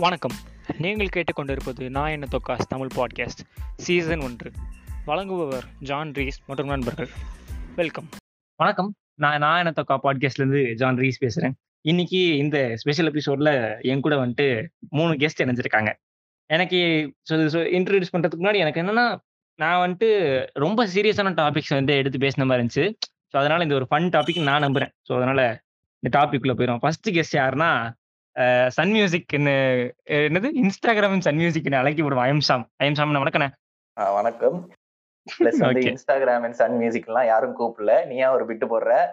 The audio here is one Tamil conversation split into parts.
வணக்கம். நீங்கள் கேட்டுக்கொண்டிருப்பது நான் என்ன தொக்காஸ் தமிழ் பாட்காஸ்ட் சீசன் ஒன்று. வழங்குபவர் ஜான் ரீஸ் மற்றும் நண்பர்கள். வெல்கம் வணக்கம். நான் நான் என்ன தொக்கா பாட்காஸ்ட்லேருந்து ஜான் ரீஸ் பேசுகிறேன் இன்னைக்கு இந்த ஸ்பெஷல் எபிசோடில் என் கூட வந்துட்டு மூணு கெஸ்ட் இணைஞ்சிருக்காங்க. எனக்கு இன்ட்ரடியூஸ் பண்ணுறதுக்கு முன்னாடி எனக்கு என்னன்னா நான் வந்துட்டு ரொம்ப சீரியஸான டாபிக்ஸ் வந்து எடுத்து பேசின மாதிரி இருந்துச்சு. ஸோ அதனால இந்த ஒரு ஃபன் டாபிக் நான் நம்புறேன். ஸோ அதனால இந்த டாபிக்ல போயிடும் ஃபர்ஸ்ட் கெஸ்ட் யாருன்னா சன் மியூசிக் என்னது? இன்ஸ்டாகிராம் சன் மியூசிக் அழைக்கி விடுவோம். ஐஎம் சாம் ஐஎம் சாம் வணக்கண்ணே? வணக்கம். பிளஸ் வந்து. இன்ஸ்டாகிராம் அண்ட் சன் மியூசிக் எல்லாம் யாரும் கூப்பிடல. நீயா ஒரு பிட்டு போடுற?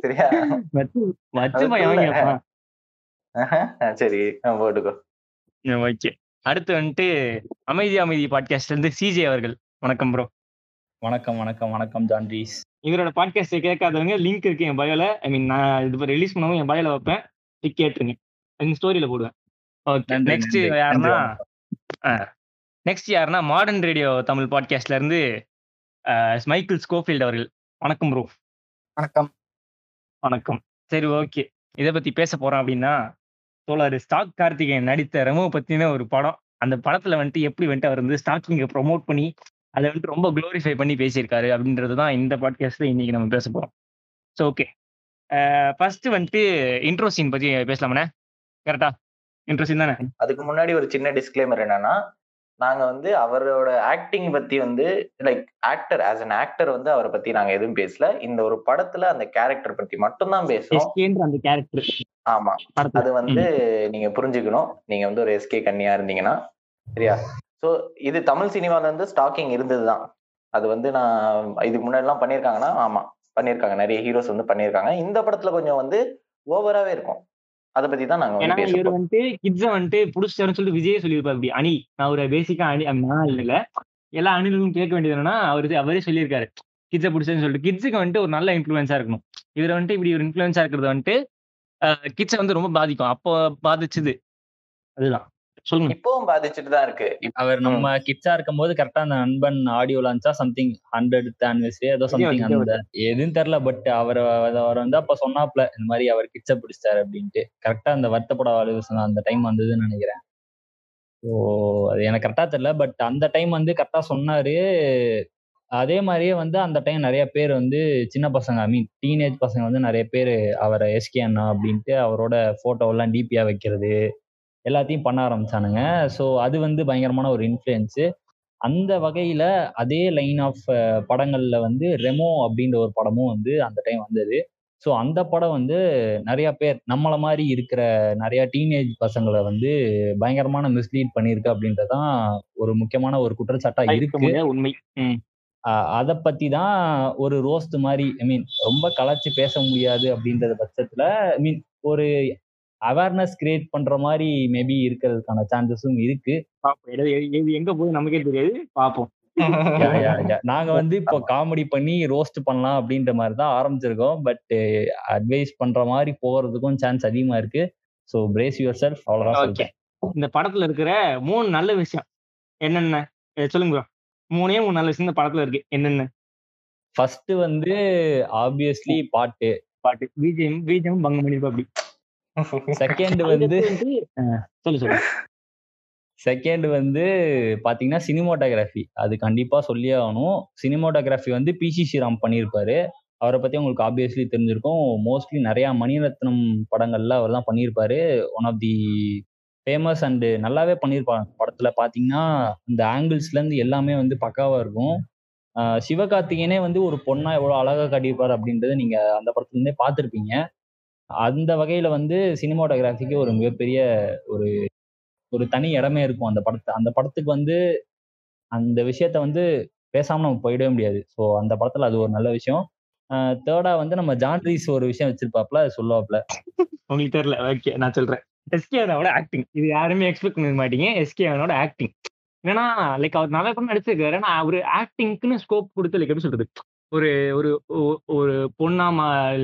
சரியா? சரி. போட்டுக்கோ. ஓகே. அடுத்து வந்துட்டு அமைதி அமைதி பாட்காஸ்ட்ல இருந்து சிஜே அவர்கள். வணக்கம் ப்ரோ வணக்கம் வணக்கம் வணக்கம் ஜான்ரீஸ் இவரோட பாட்காஸ்ட் கேட்காதவங்க லிங்க் இருக்கு என் பயோல ஐ மீன் நான் இது ரிலீஸ் பண்ணவும் என் பயோல வைப்பேன். கேட்டுருங்க. எங்க ஸ்டோரியில போடுவேன். Okay next. யாருன்னா நெக்ஸ்ட் யாருன்னா மாடர்ன் ரேடியோ தமிழ் பாட்காஸ்ட்ல இருந்து அஹ், மைக்கேல் ஸ்கோஃபீல்ட் அவர்கள். வணக்கம் ப்ரோ வணக்கம். வணக்கம். சரி ஓகே இதை பத்தி பேச போறோம் அப்படின்னா தோழர் ஸ்டாக் கார்த்திகேயன் நடித்த ரெமோ பத்தின ஒரு படம். அந்த படத்துல வந்துட்டு எப்படி வந்துட்டு அவர் வந்து ஸ்டாக்கிங்கை ப்ரொமோட் பண்ணி அதை வந்துட்டு ரொம்ப க்ளோரிஃபை பண்ணி பேசியிருக்காரு அப்படின்றது தான் இந்த பாட்காஸ்ட்ல இன்னைக்கு நம்ம பேச போறோம். ஸோ ஓகே ஃபர்ஸ்ட் வந்துட்டு இன்ட்ரோ சீன் பத்தி பேசலாமண்ணே? கரெக்டா? இன்ட்ரோ சீன் தானே? அதுக்கு முன்னாடி ஒரு சின்ன டிஸ்க்ளைமர் என்னன்னா நாங்க வந்து அவரோட ஆக்டிங் பத்தி வந்து like actor as an actor வந்து அவரை பத்தி நாங்க எதுவும் பேசல. இந்த ஒரு படத்துல அந்த கேரக்டர் பத்தி மட்டும்தான் பேசுறோம். எஸ்கேன்ற அந்த கேரக்டர் ஆமா. அது வந்து நீங்க புரிஞ்சுக்கணும். நீங்க வந்து ஒரு எஸ்கே கன்னியா இருந்தீங்கன்னா. சரியா? சோ இது தமிழ் சினிமால இருந்து ஸ்டாக்கிங் இருந்ததுதான். அது வந்து நான் இதுக்கு முன்னாடி எல்லாம் பண்ணியிருக்காங்கன்னா ஆமா பண்ணியிருக்காங்க. நிறைய ஹீரோஸ் வந்து பண்ணியிருக்காங்க. இந்த படத்துல கொஞ்சம் வந்து ஓவராவே இருக்கும். அதை பத்தி தான் நாங்க ஏன்னா இவர் வந்துட்டு கிட்ஸ வந்துட்டு புடிச்சிட்டாருன்னு சொல்லிட்டு விஜயே சொல்லியிருப்பாரு. அப்படி அணில் நான் ஒரு பேசிக்கா அணி நான் இல்ல. எல்லா அணிலும் கேட்க வேண்டியது என்னன்னா அவரு அவரே சொல்லியிருக்காரு. கிட்ஸை பிடிச்சதுன்னு சொல்லிட்டு கிட்ஸுக்கு வந்துட்டு ஒரு நல்ல இன்ஃபுளுன்ஸா இருக்கணும். இவர் வந்துட்டு இப்படி ஒரு இன்ஃபுளுன்ஸா இருக்கிறது வந்துட்டு கிட்ஸை வந்து ரொம்ப பாதிக்கும். அப்போ பாதிச்சது. அதுதான். சொல்லுங்க. இப்பவும் பாதிச்சுட்டு தான் இருக்கு. அவர் நம்ம கிட்ஸா இருக்கும்போது கரெக்டா அந்த நண்பன் ஆடியோ லான்ச்சா சம்திங் ஹண்ட்ரட் ஆனிவர்சரி ஏதோ சம்திங் அந்த எதுவும் தெரியல பட் அவர் அவர் வந்து அப்ப சொன்னாப்ல இந்த மாதிரி அவர் கிட்ஸை பிடிச்சிட்டாரு அப்படின்ட்டு. கரெக்டா அந்த வருத்தப்பட வாழ்வு அந்த டைம் வந்ததுன்னு நினைக்கிறேன். ஓ அது எனக்கு கரெக்டா தெரியல பட் அந்த டைம் வந்து கரெக்டா சொன்னாரு. அதே மாதிரியே வந்து அந்த டைம் நிறைய பேர் வந்து சின்ன பசங்க ஐ மீன் டீனேஜ் பசங்க வந்து நிறைய பேர் அவரை எஸ்கே அண்ணா அப்படின்ட்டு அவரோட photo எல்லாம் டிபியா வைக்கிறது. எல்லாத்தையும் பண்ண ஆரம்பிச்சானுங்க. ஸோ அது வந்து பயங்கரமான ஒரு இன்ஃப்ளூயன்ஸு அந்த வகையில அதே லைன் ஆஃப் படங்கள்ல வந்து ரெமோ அப்படின்ற ஒரு படமும் வந்து அந்த டைம் வந்தது. ஸோ அந்த படம் வந்து நிறைய பேர் நம்மள மாதிரி இருக்கிற நிறைய டீனேஜ் பசங்களை வந்து பயங்கரமான மிஸ்லீட் பண்ணியிருக்கு அப்படின்றதான் ஒரு முக்கியமான ஒரு குற்றச்சாட்டா தவிர்க்க இருக்கு. உண்மை. ம். அதை பத்தி தான் ஒரு ரோஸ்ட் மாதிரி ஐ மீன் ரொம்ப கலைச்சு பேச முடியாது அப்படின்றது பட்சத்துல ஐ மீன் ஒரு அவேர்னஸ் கிரியேட் பண்ற மாதிரி மேபி இருக்கிறதுக்கான சான்சஸும் இருக்கு. எங்க போய் நமக்கே தெரியாது. yeah. நாங்க வந்து இப்போ காமெடி பண்ணி ரோஸ்ட் பண்ணலாம் அப்படின்ற மாதிரி தான் ஆரம்பிச்சிருக்கோம். பட் அட்வைஸ் பண்ற மாதிரி போறதுக்கும் சான்ஸ் அதிகமா இருக்கு. ஸோ பிரேஸ் யுவர் செல்ஃப் அவ்வளவுதான் இந்த படத்துல இருக்கிற மூணு நல்ல விஷயம். என்னென்ன? சொல்லுங்க. மூணே மூணு நல்ல விஷயம் இந்த படத்துல இருக்கு. என்னென்ன? ஃபர்ஸ்ட் வந்து ஆப்வியஸ்லி பாட்டு. பாட்டு. பிஜிஎம் பிஜிஎம் பங்கம் பண்ணிருப்பா அப்படி செகண்ட் வந்து சொல்லு சொல்லு. செகண்ட் வந்து பாத்தீங்கன்னா சினிமோட்டோகிராஃபி அது கண்டிப்பா சொல்லியே ஆகணும். சினிமோட்டோகிராஃபி வந்து பிசி ஸ்ரீராம் பண்ணியிருப்பாரு. அவரை பத்தி உங்களுக்கு ஆப்வியஸ்லி தெரிஞ்சிருக்கும். மோஸ்ட்லி நிறைய மணிரத்னம் படங்கள்ல அவர் தான் பண்ணியிருப்பாரு. One of the famous and நல்லாவே பண்ணியிருப்பாங்க படத்துல பாத்தீங்கன்னா இந்த ஆங்கிள்ஸ்ல இருந்து எல்லாமே வந்து பக்காவா இருக்கும். சிவகார்த்திகேயனே வந்து ஒரு பொண்ணா எவ்வளவு அழகா காட்டியிருப்பாரு அப்படின்றது நீங்க அந்த படத்துல இருந்தே பார்த்திருப்பீங்க. அந்த வகையில வந்து சினிமாட்டோகிராஃபிக்கு ஒரு மிகப்பெரிய ஒரு ஒரு தனி இடமே இருக்கும் அந்த படத்தை அந்த படத்துக்கு வந்து அந்த விஷயத்த வந்து பேசாமல் நம்ம போயிடவே முடியாது. ஸோ அந்த படத்துல அது ஒரு நல்ல விஷயம். தேர்டா வந்து நம்ம ஜான்ரீஸ் ஒரு விஷயம் வச்சிருப்பாப்ல சொல்லுவாப்ல. உங்களுக்கு தெரியல. ஓகே நான் சொல்றேன். எஸ்கேவனோட ஆக்டிங் இது யாருமே எக்ஸ்பெக்ட் பண்ண மாட்டீங்க. எஸ்கேவனோட ஆக்டிங் ஏன்னா லைக் அவர் நல்லா படம் நடிச்சிருக்காரு ஆனா அவரு ஆக்டிங்க்குன்னு ஸ்கோப் கொடுத்து லைக் எப்படி சொல்றது? ஒரு ஒரு ஒ- ஒரு பொண்ணா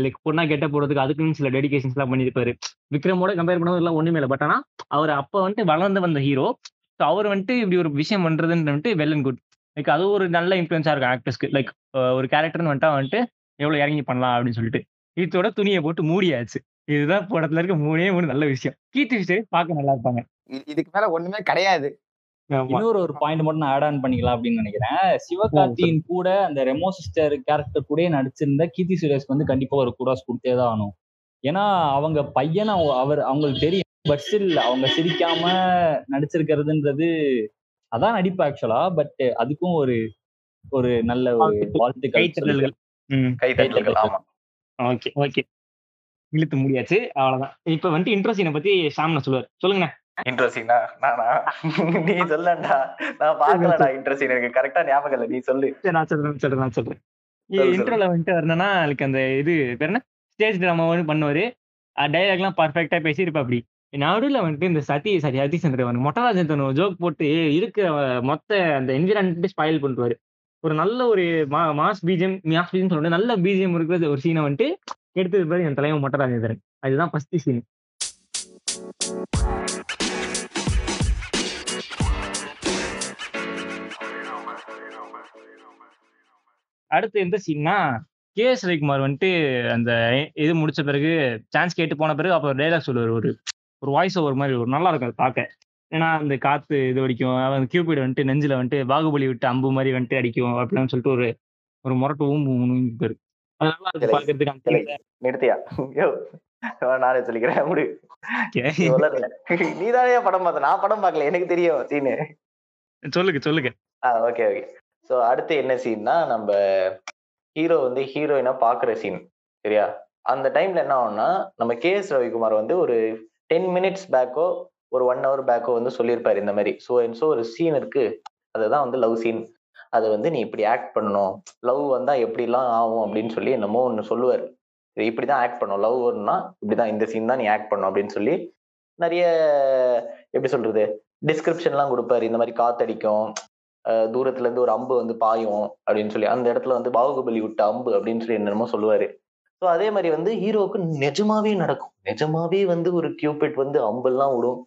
லைக் பொண்ணா கெட்ட போடுறதுக்கு அதுக்குன்னு சில டெடிகேஷன்ஸ்லாம் பண்ணியிருப்பாரு. விக்ரமோட கம்பேர் பண்ணும்போது எல்லாம் ஒண்ணுமே இல்லை. பட் ஆனா அவர் அப்ப வந்துட்டு வளர்ந்து வந்த ஹீரோ ஸோ அவர் வந்துட்டு இப்படி ஒரு விஷயம் பண்றதுன்னு வந்துட்டு வெல் அண்ட் குட் லைக் அது ஒரு நல்ல இன்ஃபுளுன்ஸா இருக்கும் ஆக்டர்ஸ்க்கு லைக் ஒரு கேரக்டர்னு வந்துட்டா வந்துட்டு எவ்வளவு இறங்கி பண்ணலாம் அப்படின்னு சொல்லிட்டு. இதோட துணியை போட்டு மூடியாச்சு. இதுதான் படத்துல இருக்க மூணே மூணு நல்ல விஷயம். கீர்த்தி சுரேஷ் பார்க்க நல்லா இருப்பாங்க. இ- இதுக்கு மேல ஒண்ணுமே கிடையாது. இன்னொரு ஒரு பாயிண்ட் மட்டும் நான் ஆட் ஆன் பண்ணிக்கலாம் அப்படின்னு நினைக்கிறேன். சிவகார்த்தியின் கூட அந்த ரெமோ சிஸ்டர் கேரக்டர் கூட நடிச்சிருந்த கீர்த்தி சுரேஷ்க்கு வந்து கண்டிப்பா ஒரு குடாஸ் கொடுத்தே தான் ஆகணும். ஏன்னா அவங்க பையன் அவர் அவங்களுக்கு தெரியும். பட் ஸ்டில் அவங்க சிரிக்காம நடிச்சிருக்கிறதுன்றது அதான் நடிப்பு ஆக்சுவலா பட் அதுக்கும் ஒரு ஒரு நல்ல ஒரு வாழ்த்துக்கள். கைத்தட்டல்கள். ஆமா. Okay okay. இழுத்து முடியாச்சு. அவ்வளவுதான். இப்ப வந்துட்டு இன்ட்ரெஸ்டினை பத்தி ஷாம்னா சொல்லுவார். சொல்லுங்க இன்ட்ரெஸ்டிங்கா நானா நீ சொல்லண்டா. நான் பாக்கலடா இன்ட்ரெஸ்டிங் எனக்கு கரெக்டா ஞாபகம் இல்ல. நீ சொல்லு. நான் சொல்றேன் சொல்றேன் நான் சொல்றேன். சொல்லு, சொல்லு. இன்ட்ரோல வந்துட்டு வரணும்னா அதுக்கு அந்த இது பேர் என்ன? ஸ்டேஜ் ட்ராமா வந்து பண்ணுவாரு. டைலாக் எல்லாம் பர்ஃபெக்டா பேசியிருப்பா அப்படி. நடுவில் வந்துட்டு இந்த சதி சரி சதீஷ் சந்திரவன் மொட்டராஜன் தன் ஜோக் போட்டு இருக்கிற மொத்த அந்த என்விரான்மெண்ட் ஸ்பாயில் பண்ணிடுவாரு. ஒரு நல்ல ஒரு மா மாஸ் பீஜம் மாஸ் பீஜம் சொல்லிட்டு நல்ல பீஜம் இருக்கிற ஒரு சீனை வந்துட்டு எடுத்தது பாரு என் தலைவன் மொட்டராஜேந்திரன் அதுதான் ஃபர்ஸ்ட் சீன் அடுத்து எந்த சீன்னா கே எஸ் ரவிக்குமார் வந்துட்டு அந்த இது முடிச்ச பிறகு சான்ஸ் கேட்டு போன பிறகு அப்போ டைலாக் சொல்லுவார். ஒரு ஒரு வாய்ஸ் ஓவர் மாதிரி ஒரு நல்லா இருக்கும் அது பார்க்க. ஏன்னா அந்த காத்து இது அடிக்கும் அந்த கியூபிட் வந்துட்டு நெஞ்சில வந்துட்டு பாகுபலி விட்டு அம்பு மாதிரி வந்துட்டு அடிக்கும் அப்படின்னு சொல்லிட்டு ஒரு ஒரு முரட்டு ஊம்பு பேரு அது நல்லா இருக்கு scene நிறுத்தியா? நானே சொல்லிக்கிறேன். முடி. நீதானே படம் பார்த்த. நான் படம் பார்க்கல. எனக்கு தெரியும் சீனு சொல்லுங்க சொல்லுங்க. ஆ ஓகே ஓகே. ஸோ அடுத்து என்ன சீன்னா நம்ம ஹீரோ வந்து ஹீரோயினா பாக்குற சீன் சரியா? அந்த டைம்ல என்ன ஆகும்னா நம்ம கே எஸ் ரவிக்குமார் வந்து ஒரு டென் மினிட்ஸ் பேக்கோ ஒரு ஒன் ஹவர் பேக்கோ வந்து சொல்லியிருப்பாரு இந்த மாதிரி. ஸோ ஸோ ஒரு சீன் இருக்கு. அதுதான் வந்து லவ் சீன் அதை வந்து நீ இப்படி ஆக்ட் பண்ணணும். லவ் வந்தா எப்படிலாம் ஆகும் அப்படின்னு சொல்லி என்னமோ ஒன்று சொல்லுவார். இப்படிதான் ஆக்ட் பண்ணும். லவ் வரும்னா இப்படிதான் இந்த சீன் தான் நீ ஆக்ட் பண்ணும் அப்படின்னு சொல்லி நிறைய எப்படி சொல்றது டிஸ்கிரிப்ஷன்லாம் கொடுப்பாரு. இந்த மாதிரி காத்தடிக்கும். தூரத்துல இருந்து ஒரு அம்பு வந்து பாயும் அப்படின்னு சொல்லி அந்த இடத்துல வந்து பாகுபலி விட்ட அம்பு அப்படின்னு சொல்லி என்னென்னமோ சொல்லுவாரு. ஸோ அதே மாதிரி வந்து ஹீரோவுக்கு நிஜமாவே நடக்கும். நிஜமாவே வந்து ஒரு கியூபிட் வந்து அம்பெல்லாம் விடும்.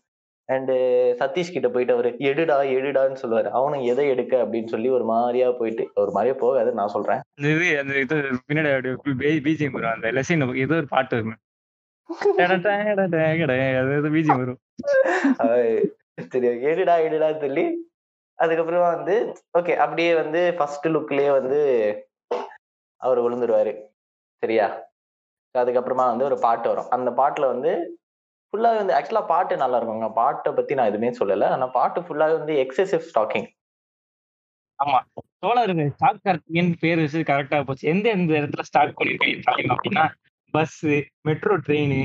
அண்டு சதீஷ் கிட்ட போயிட்டு அவரு எடுடா எடுடான்னு சொல்லுவாரு. அவனும் எதை எடுக்க? அப்படின்னு சொல்லி ஒரு மாதிரியா போயிட்டு ஒரு மாதிரியா போகாது நான் சொல்றேன். இது அந்த இது பின்னாடி பிஜிஎம் வரும். அந்த லெசின் ஏதோ ஒரு பாட்டு வரும். எடுடா எடுடான்னு சொல்லி அதுக்கப்புறமா வந்து ஓகே அப்படியே வந்து ஃபர்ஸ்ட் லுக்லயே வந்து அவர் விழுந்துருவாரு. சரியா? அதுக்கப்புறமா வந்து ஒரு பாட்டு வரும். அந்த பாட்டுல வந்து ஃபுல்லாவே வந்து ஆக்சுவலா பாட்டு நல்லா இருக்குங்க பாட்டை பத்தி நான் எதுவுமே சொல்லலை. ஆனால் பாட்டு ஃபுல்லாவே வந்து எக்ஸசிவ் ஸ்டாக்கிங் ஆமா. சோழருங்க ஸ்டாக் கரெக்டிங் பேர் வச்சு கரெக்டா போச்சு. எந்த எந்த இடத்துல ஸ்டாக் பண்ணிருக்கீங்க? அப்படின்னா பஸ் மெட்ரோ ட்ரெயின்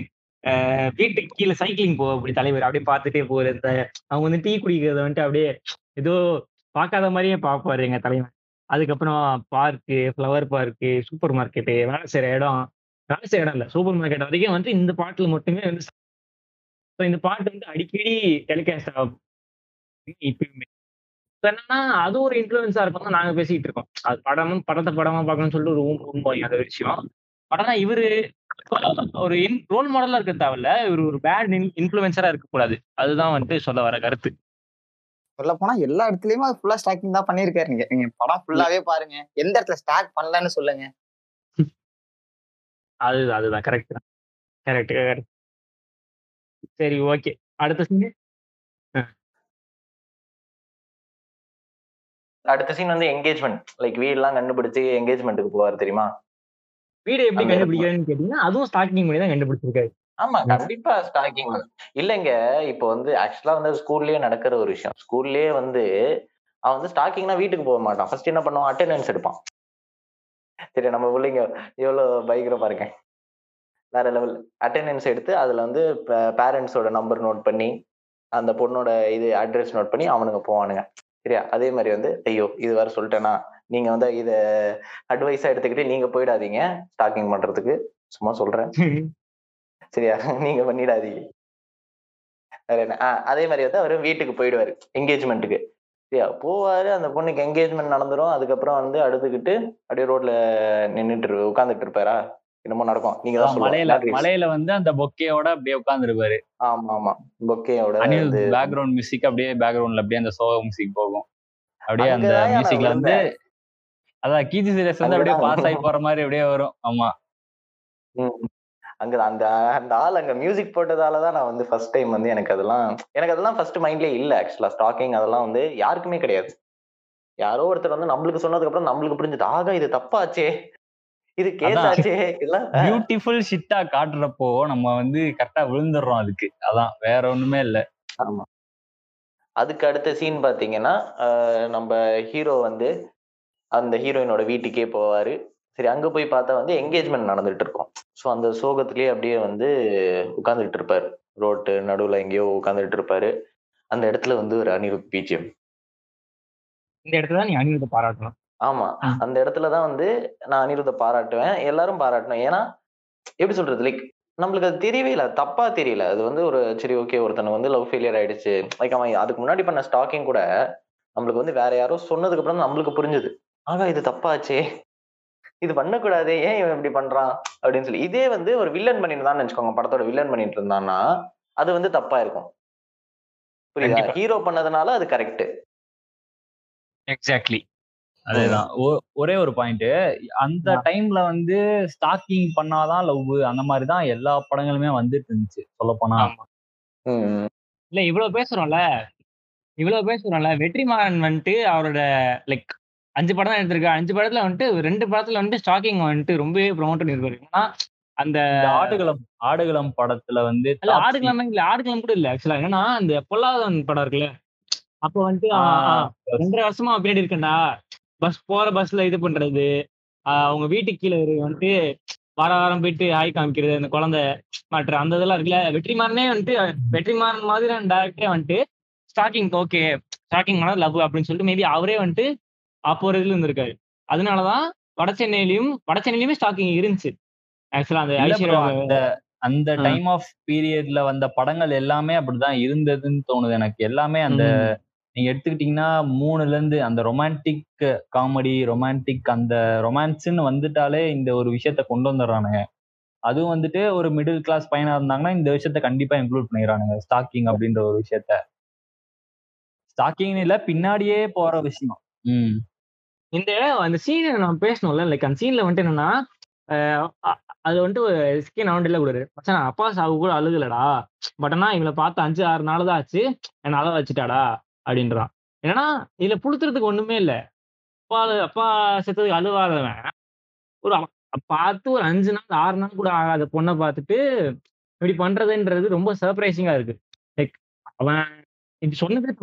வீட்டுக்கு கீழே சைக்கிளிங் போக அப்படி தலைவர். அப்படியே பார்த்துட்டே போறது. இந்த அவங்க வந்து டீ குடிக்கிறத வந்துட்டு அப்படியே ஏதோ பார்க்காத மாதிரியே பார்ப்பாரு எங்க தலைவர் அதுக்கப்புறம் park flower park supermarket வேலை செய்யற இடம். வேலை செய்யற இடம் இல்ல சூப்பர் மார்க்கெட் வரைக்கும் வந்து இந்த பாட்டுல மட்டுமே வந்து so இந்த பாட்டு வந்து அடிக்கடி டெலிகாஸ்ட் ஆகும். இப்பயுமே. என்னன்னா அது ஒரு இன்ஃபுளுன்ஸா இருக்கும் நாங்க பேசிட்டு இருக்கோம். அது படமும் படத்தை படமா பார்க்கணும்னு சொல்லிட்டு ஒரு ரூம் ஊம்போய் அந்த விஷயம். படம்னா இவரு ஒரு ரோல் மாடலா இருக்க தேவையில்ல. இவர் ஒரு பேட் இன்ஃபுளுசரா இருக்க கூடாது அதுதான் வந்துட்டு சொல்ல வர கருத்து. சொல்ல போனா எல்லா இடத்துலயுமே அது ஃபுல்லா ஸ்டாக்கிங் தான் பண்ணிருக்காரு நீங்க நீங்க படம் ஃபுல்லாவே பாருங்க. எந்த இடத்துல ஸ்டாக் பண்ணலன்னு சொல்லுங்க. அது அதுதான் கரெக்ட் தான். கரெக்ட் கரெக்ட் சரி ஓகே அடுத்த சீன் அடுத்த சீன் வந்து என்கேஜ்மெண்ட் லைக் வீடெல்லாம் கண்டுபிடிச்சு என்கேஜ்மெண்ட்டுக்கு போவார் தெரியுமா? வீடு எப்படி கண்டுபிடிக்கிறேன்னு கேட்டீங்கன்னா அதுவும் ஸ்டாக்கிங் பண்ணி தான் கண்டுபிடிச்சிருக்காரு. ஆமா கண்டிப்பா ஸ்டாக்கிங் இல்லைங்க இப்போ வந்து ஆக்சுவலா வந்து ஸ்கூல்லயே நடக்கிற ஒரு விஷயம். ஸ்கூல்லயே வந்து அவன் வந்து ஸ்டாக்கிங்னா வீட்டுக்கு போக மாட்டான். ஃபர்ஸ்ட் என்ன பண்ணுவான்? அட்டெண்டன்ஸ் எடுப்பான். சரி நம்ம பிள்ளைங்க எவ்வளவு பயங்கரமா இருக்கேன் வேற லெவல் அட்டெண்டன்ஸ் எடுத்து அதுல வந்து பேரண்ட்ஸோட நம்பர் நோட் பண்ணி அந்த பொண்ணோட இது அட்ரஸ் நோட் பண்ணி அவனுங்க போவானுங்க. சரியா? அதே மாதிரி வந்து ஐயோ இது வேற சொல்லிட்டேனா? நீங்க வந்து இத அட்வைஸா எடுத்துக்கிட்டு நீங்க போயிடாதீங்க. ஸ்டாக்கிங் பண்றதுக்கு. சும்மா சொல்றேன். சரியா? நீங்க பண்ணிடாதீங்க. வேற என்ன? ஆ, அதே மாதிரி வந்து அவரு வீட்டுக்கு போயிடுவாரு என்கேஜ்மெண்ட்டுக்கு சரியா? போவாரு அந்த பொண்ணுக்கு என்கேஜ்மெண்ட் நடந்துரும். அதுக்கப்புறம் வந்து அடுத்துக்கிட்டு அப்படியே ரோட்ல நின்னுட்டு உட்காந்துட்டு இருப்பாரா? என்னமோ நடக்கும். நீங்க தான் மலையில மலையில வந்து அந்த பொக்கையோட அப்படியே உட்காந்துருப்பாரு ஆமா ஆமா பொக்கேயோட பேக்ரவுண்ட் மியூசிக் அப்படியே பேக்ரவுண்ட்ல அப்படியே அந்த சோக மியூசிக் போகும். அப்படியே அந்த மியூசிக்ல வந்து. அதான் கீர்த்தி சுரேஷ் வந்து அப்படியே பாஸ் ஆகி போற மாதிரி அப்படியே வரும். ஆமா. அங்க அந்த அந்த ஆள் அங்க மியூசிக் போட்டதால தான் நான் வந்து ஃபர்ஸ்ட் டைம் வந்து எனக்கு அதெல்லாம் எனக்கு அதெல்லாம் ஃபர்ஸ்ட் மைண்ட்லயே இல்ல ஆக்சுவலா ஸ்டாக்கிங் அதெல்லாம் வந்து யாருக்குமே கிடையாது. யாரோ ஒருத்தர் வந்து நம்மளுக்கு சொன்னதுக்கு அப்புறம் நம்மளுக்கு புரிஞ்சது ஆகா இது தப்பாச்சே இது. ஆச்சே இல்ல பியூட்டிஃபுல் ஷிட்டா காட்டுறப்போ நம்ம வந்து கரெக்டா விழுந்துடுறோம் அதுக்கு. அதான் வேற ஒண்ணுமே இல்ல. ஆமா. அதுக்கு அடுத்த சீன் பாத்தீங்கன்னா ஆஹ் நம்ம ஹீரோ வந்து அந்த ஹீரோயினோட வீட்டுக்கே போவாரு. சரி அங்க போய் பார்த்தா வந்து என்கேஜ்மெண்ட் நடந்துட்டு இருக்கும் ஸோ அந்த சோகத்திலேயே அப்படியே வந்து உட்கார்ந்துட்டு இருப்பாரு. ரோட்டு நடுவுல எங்கேயோ உட்கார்ந்துட்டு இருப்பாரு. அந்த இடத்துல வந்து ஒரு அனிருத் பிஜிஎம் இந்த இடத்துல தான் நீ அனிருத்தை பாராட்டணும். ஆமா. அந்த இடத்துல தான் வந்து நான் அனிருத்தை பாராட்டுவேன். எல்லாரும் பாராட்டணும். ஏன்னா எப்படி சொல்றது? லைக் நம்மளுக்கு அது தெரியவே இல்லை. தப்பா தெரியல. அது வந்து ஒரு சரி ஓகே ஒருத்தனுக்கு வந்து லவ் ஃபெயிலியர் ஆயிடுச்சு. லைக் அவன் அதுக்கு முன்னாடி பண்ண ஸ்டாக்கிங் கூட நம்மளுக்கு வந்து வேற யாரோ சொன்னதுக்கு அப்புறம் நம்மளுக்கு புரிஞ்சுது. ஆகா இது தப்பாச்சே. இது பண்ணக்கூடாது ஏன் இவன் இப்படி பண்றான்? அப்படின்னு சொல்லி இதே வந்து ஒரு வில்லன் பண்ணியிருந்தான்னு வச்சுக்கோங்க படத்தோட வில்லன் பண்ணிட்டு இருந்தான்னா அது வந்து தப்பா இருக்கும். புரியுதா. ஹீரோ பண்ணதுனால அது கரெக்ட் எக்ஸாக்ட்லி அதேதான் ஒரே ஒரு பாயிண்ட் அந்த டைம்ல வந்து ஸ்டாக்கிங் பண்ணாதான் லவ் அந்த மாதிரி தான் எல்லா படங்களுமே வந்துட்டு இருந்துச்சு சொல்ல போனா இல்ல இவ்வளவு பேசுறோம்ல. இவ்வளவு பேசுறோம்ல. வெற்றிமாறன் வந்துட்டு அவரோட லைக் அஞ்சு படம் தான் எடுத்திருக்காரு அஞ்சு படத்துல வந்துட்டு ரெண்டு படத்துல வந்துட்டு ஸ்டாக்கிங் வந்துட்டு ரொம்பவே ப்ரொமோட் பண்ணிருக்காரு ஏன்னா அந்த ஆடுகளம் ஆடுகளம் படத்துல வந்து ஆடுகளம் இல்ல ஆடுகளம் கூட இல்ல. ஆக்சுவலா என்னன்னா இந்த பொல்லாதவன் படம் இருக்குல்ல. அப்ப வந்துட்டு ரெண்டரை வருஷமா பின்னாடி இருக்கேன்டா. பஸ் போற பஸ்ல இது பண்றது. அவங்க வீட்டுக்கு கீழே வந்துட்டு வார வாரம் போயிட்டு ஆய் காமிக்கிறது அந்த குழந்தை மாற்ற அந்த இதெல்லாம் இருக்குல்ல. வெற்றிமாறனே வந்துட்டு வெற்றிமாறன் மாதிரி டேரக்டே வந்துட்டு ஸ்டார்டிங் ஓகே பண்ணா லவ் அப்படின்னு சொல்லிட்டு மேபி அவரே வந்துட்டு அப்போ ஒரு இதுல இருந்திருக்காரு. அதனாலதான் வட சென்னையிலயும் வட சென்னையிலுமே ஸ்டாக்கிங் இருந்துச்சு. ஆக்சுவலா அந்த ஐஸ்வர்யா அந்த. டைம் ஆஃப் பீரியட்ல வந்த படங்கள் எல்லாமே அப்படிதான் இருந்ததுன்னு தோணுது எனக்கு. எல்லாமே அந்த. நீங்க எடுத்துக்கிட்டீங்கன்னா மூணுல இருந்து அந்த ரொமான்டிக் காமெடி ரொமான்டிக் அந்த ரொமான்ஸ்ன்னு வந்துட்டாலே இந்த ஒரு விஷயத்த கொண்டு வந்துடுறானுங்க. அதுவும் வந்துட்டு ஒரு மிடில் கிளாஸ் பையனா இருந்தாங்கன்னா இந்த விஷயத்த கண்டிப்பா இன்க்ளூட் பண்ணிடுறானுங்க ஸ்டாக்கிங் அப்படின்ற ஒரு விஷயத்த. ஸ்டாக்கிங் இல்ல பின்னாடியே போற விஷயம். ம். இந்த அந்த சீன் நம்ம பேசணும்ல. லைக் அந்த சீன்ல வந்துட்டு என்னன்னா அது வந்துட்டு எஸ்கே இல்லை கூட மச்சான் அப்பா சாவு கூட அழுகலடா. பட் ஆனா இவளை பார்த்து அஞ்சு ஆறு நாள் தான் ஆச்சு. என்ன அழ வச்சுட்டாடா அப்படின்றான். என்னன்னா இதுல புளுத்துறதுக்கு ஒண்ணுமே இல்ல. அப்பா அப்பா செத்ததுக்கு அழுவாதவன் ஒரு பார்த்து ஒரு அஞ்சு நாள் ஆறு நாள் கூட ஆகாத பொண்ணை பார்த்துட்டு இப்படி பண்றதுன்றது ரொம்ப சர்ப்ரைசிங்கா இருக்கு. லைக் அவன் இப்படி சொன்னது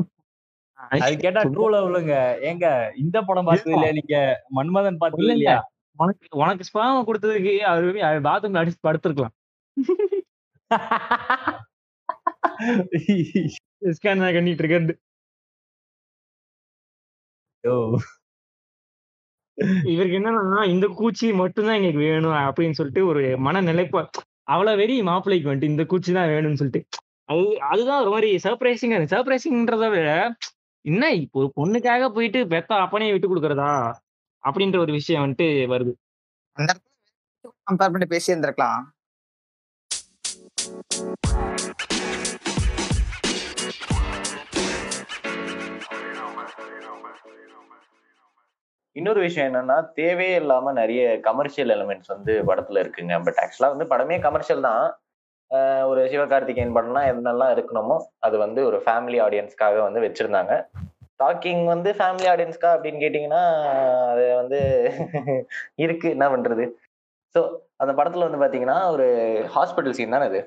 அது கேட்டா ட்ரூ லவ்லங்க ஏங்க இந்த படம் பார்த்தது இல்லையா? நீங்க மன்மதன் பார்த்தது இல்ல, இல்ல. இல்லையா? உனக்கு உனக்கு ஸ்பாம கொடுத்ததுக்கு அவர் பாத்ரூம்ல அடிச்சு படுத்திருக்கலாம். ஸ்கேன் கண்ணிட்டு இருக்கிறது இவருக்கு என்னன்னா இந்த கூச்சி மட்டும்தான் எங்களுக்கு வேணும் அப்படின்னு சொல்லிட்டு ஒரு மன நிலைப்ப அவ்வளவு வெறி மாப்பிள்ளைக்கு வந்துட்டு இந்த கூச்சி தான் வேணும்னு சொல்லிட்டு. அது அதுதான் ஒரு மாதிரி சர்ப்ரைசிங்கா இருக்கு. சர்ப்ரைசிங்ன்றத விட என்ன இப்போ ஒரு பொண்ணுக்காக போயிட்டு பெத்த அப்பனையே விட்டு கொடுக்கறதா? அப்படின்ற ஒரு விஷயம் வந்துட்டு வருது. அந்த இடத்துல கம்பேர் பண்ணி பேசி இருந்திருக்கலாம். இன்னொரு விஷயம் என்னன்னா தேவையே இல்லாம நிறைய கமர்ஷியல் எலிமெண்ட்ஸ் வந்து படத்துல இருக்குங்க. பட் ஆக்சுவலா வந்து படமே கமர்ஷியல் தான். ஒரு சிவகார்த்திகேயன் படம்னா என்னெல்லாம் இருக்கணுமோ அது வந்து ஒரு ஃபேமிலி ஆடியன்ஸ்க்காக வந்து வச்சிருந்தாங்க. டாக்கிங் வந்து ஃபேமிலி ஆடியன்ஸ்க்கா அப்படின்னு கேட்டிங்கன்னா அது வந்து இருக்கு. என்ன பண்றது? ஸோ அந்த படத்துல வந்து பாத்தீங்கன்னா ஒரு ஹாஸ்பிட்டல் சீன் தானே அது?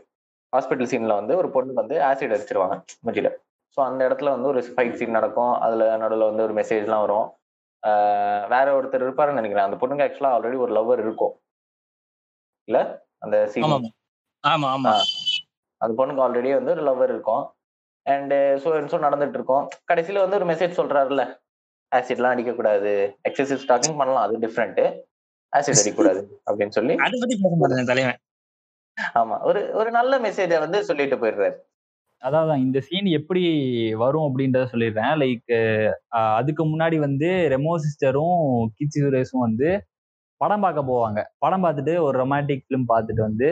ஹாஸ்பிட்டல் சீன்ல வந்து ஒரு பொண்ணு வந்து ஆசிட் அடிச்சிருவாங்க முஜில ஸோ அந்த இடத்துல வந்து ஒரு ஃபைட் சீன் நடக்கும். அதுல நடுவில் வந்து ஒரு மெசேஜ்லாம் வரும். வேற ஒருத்தர் இருப்பாருன்னு நினைக்கிறேன். அந்த பொண்ணுங்க ஆக்சுவலா ஆல்ரெடி ஒரு லவ்வர் இருக்கும். இல்ல? அந்த சீன் ஆமா ஆமா. அந்த பொண்ணுக்கு ஆல்ரெடி வந்து ஒரு லவ்வர் இருக்கும். அண்ட் ஸோ ஸோ நடந்துட்டு இருக்கும் கடைசியில வந்து ஒரு மெசேஜ் சொல்றாருல்ல. ஆசிட்லாம் அடிக்கக்கூடாது. எக்ஸசிவ் ஸ்டாக்கிங் பண்ணலாம். அது டிஃப்ரெண்ட் ஆசிட் அடிக்கக்கூடாது அப்படின்னு சொல்லி. அதை பத்தி பேச மாட்டேன் தலைவன். ஆமா. ஒரு ஒரு நல்ல மெசேஜை வந்து சொல்லிட்டு போயிடுறாரு. அதான் இந்த சீன் எப்படி வரும் அப்படின்றத சொல்லிடுறேன். லைக் அதுக்கு முன்னாடி வந்து ரெமோ சிஸ்டரும் கீச்சி சுரேஷும் வந்து படம் பார்க்க போவாங்க. படம் பார்த்துட்டு ஒரு ரொமான்டிக் ஃபிலிம் பார்த்துட்டு வந்து.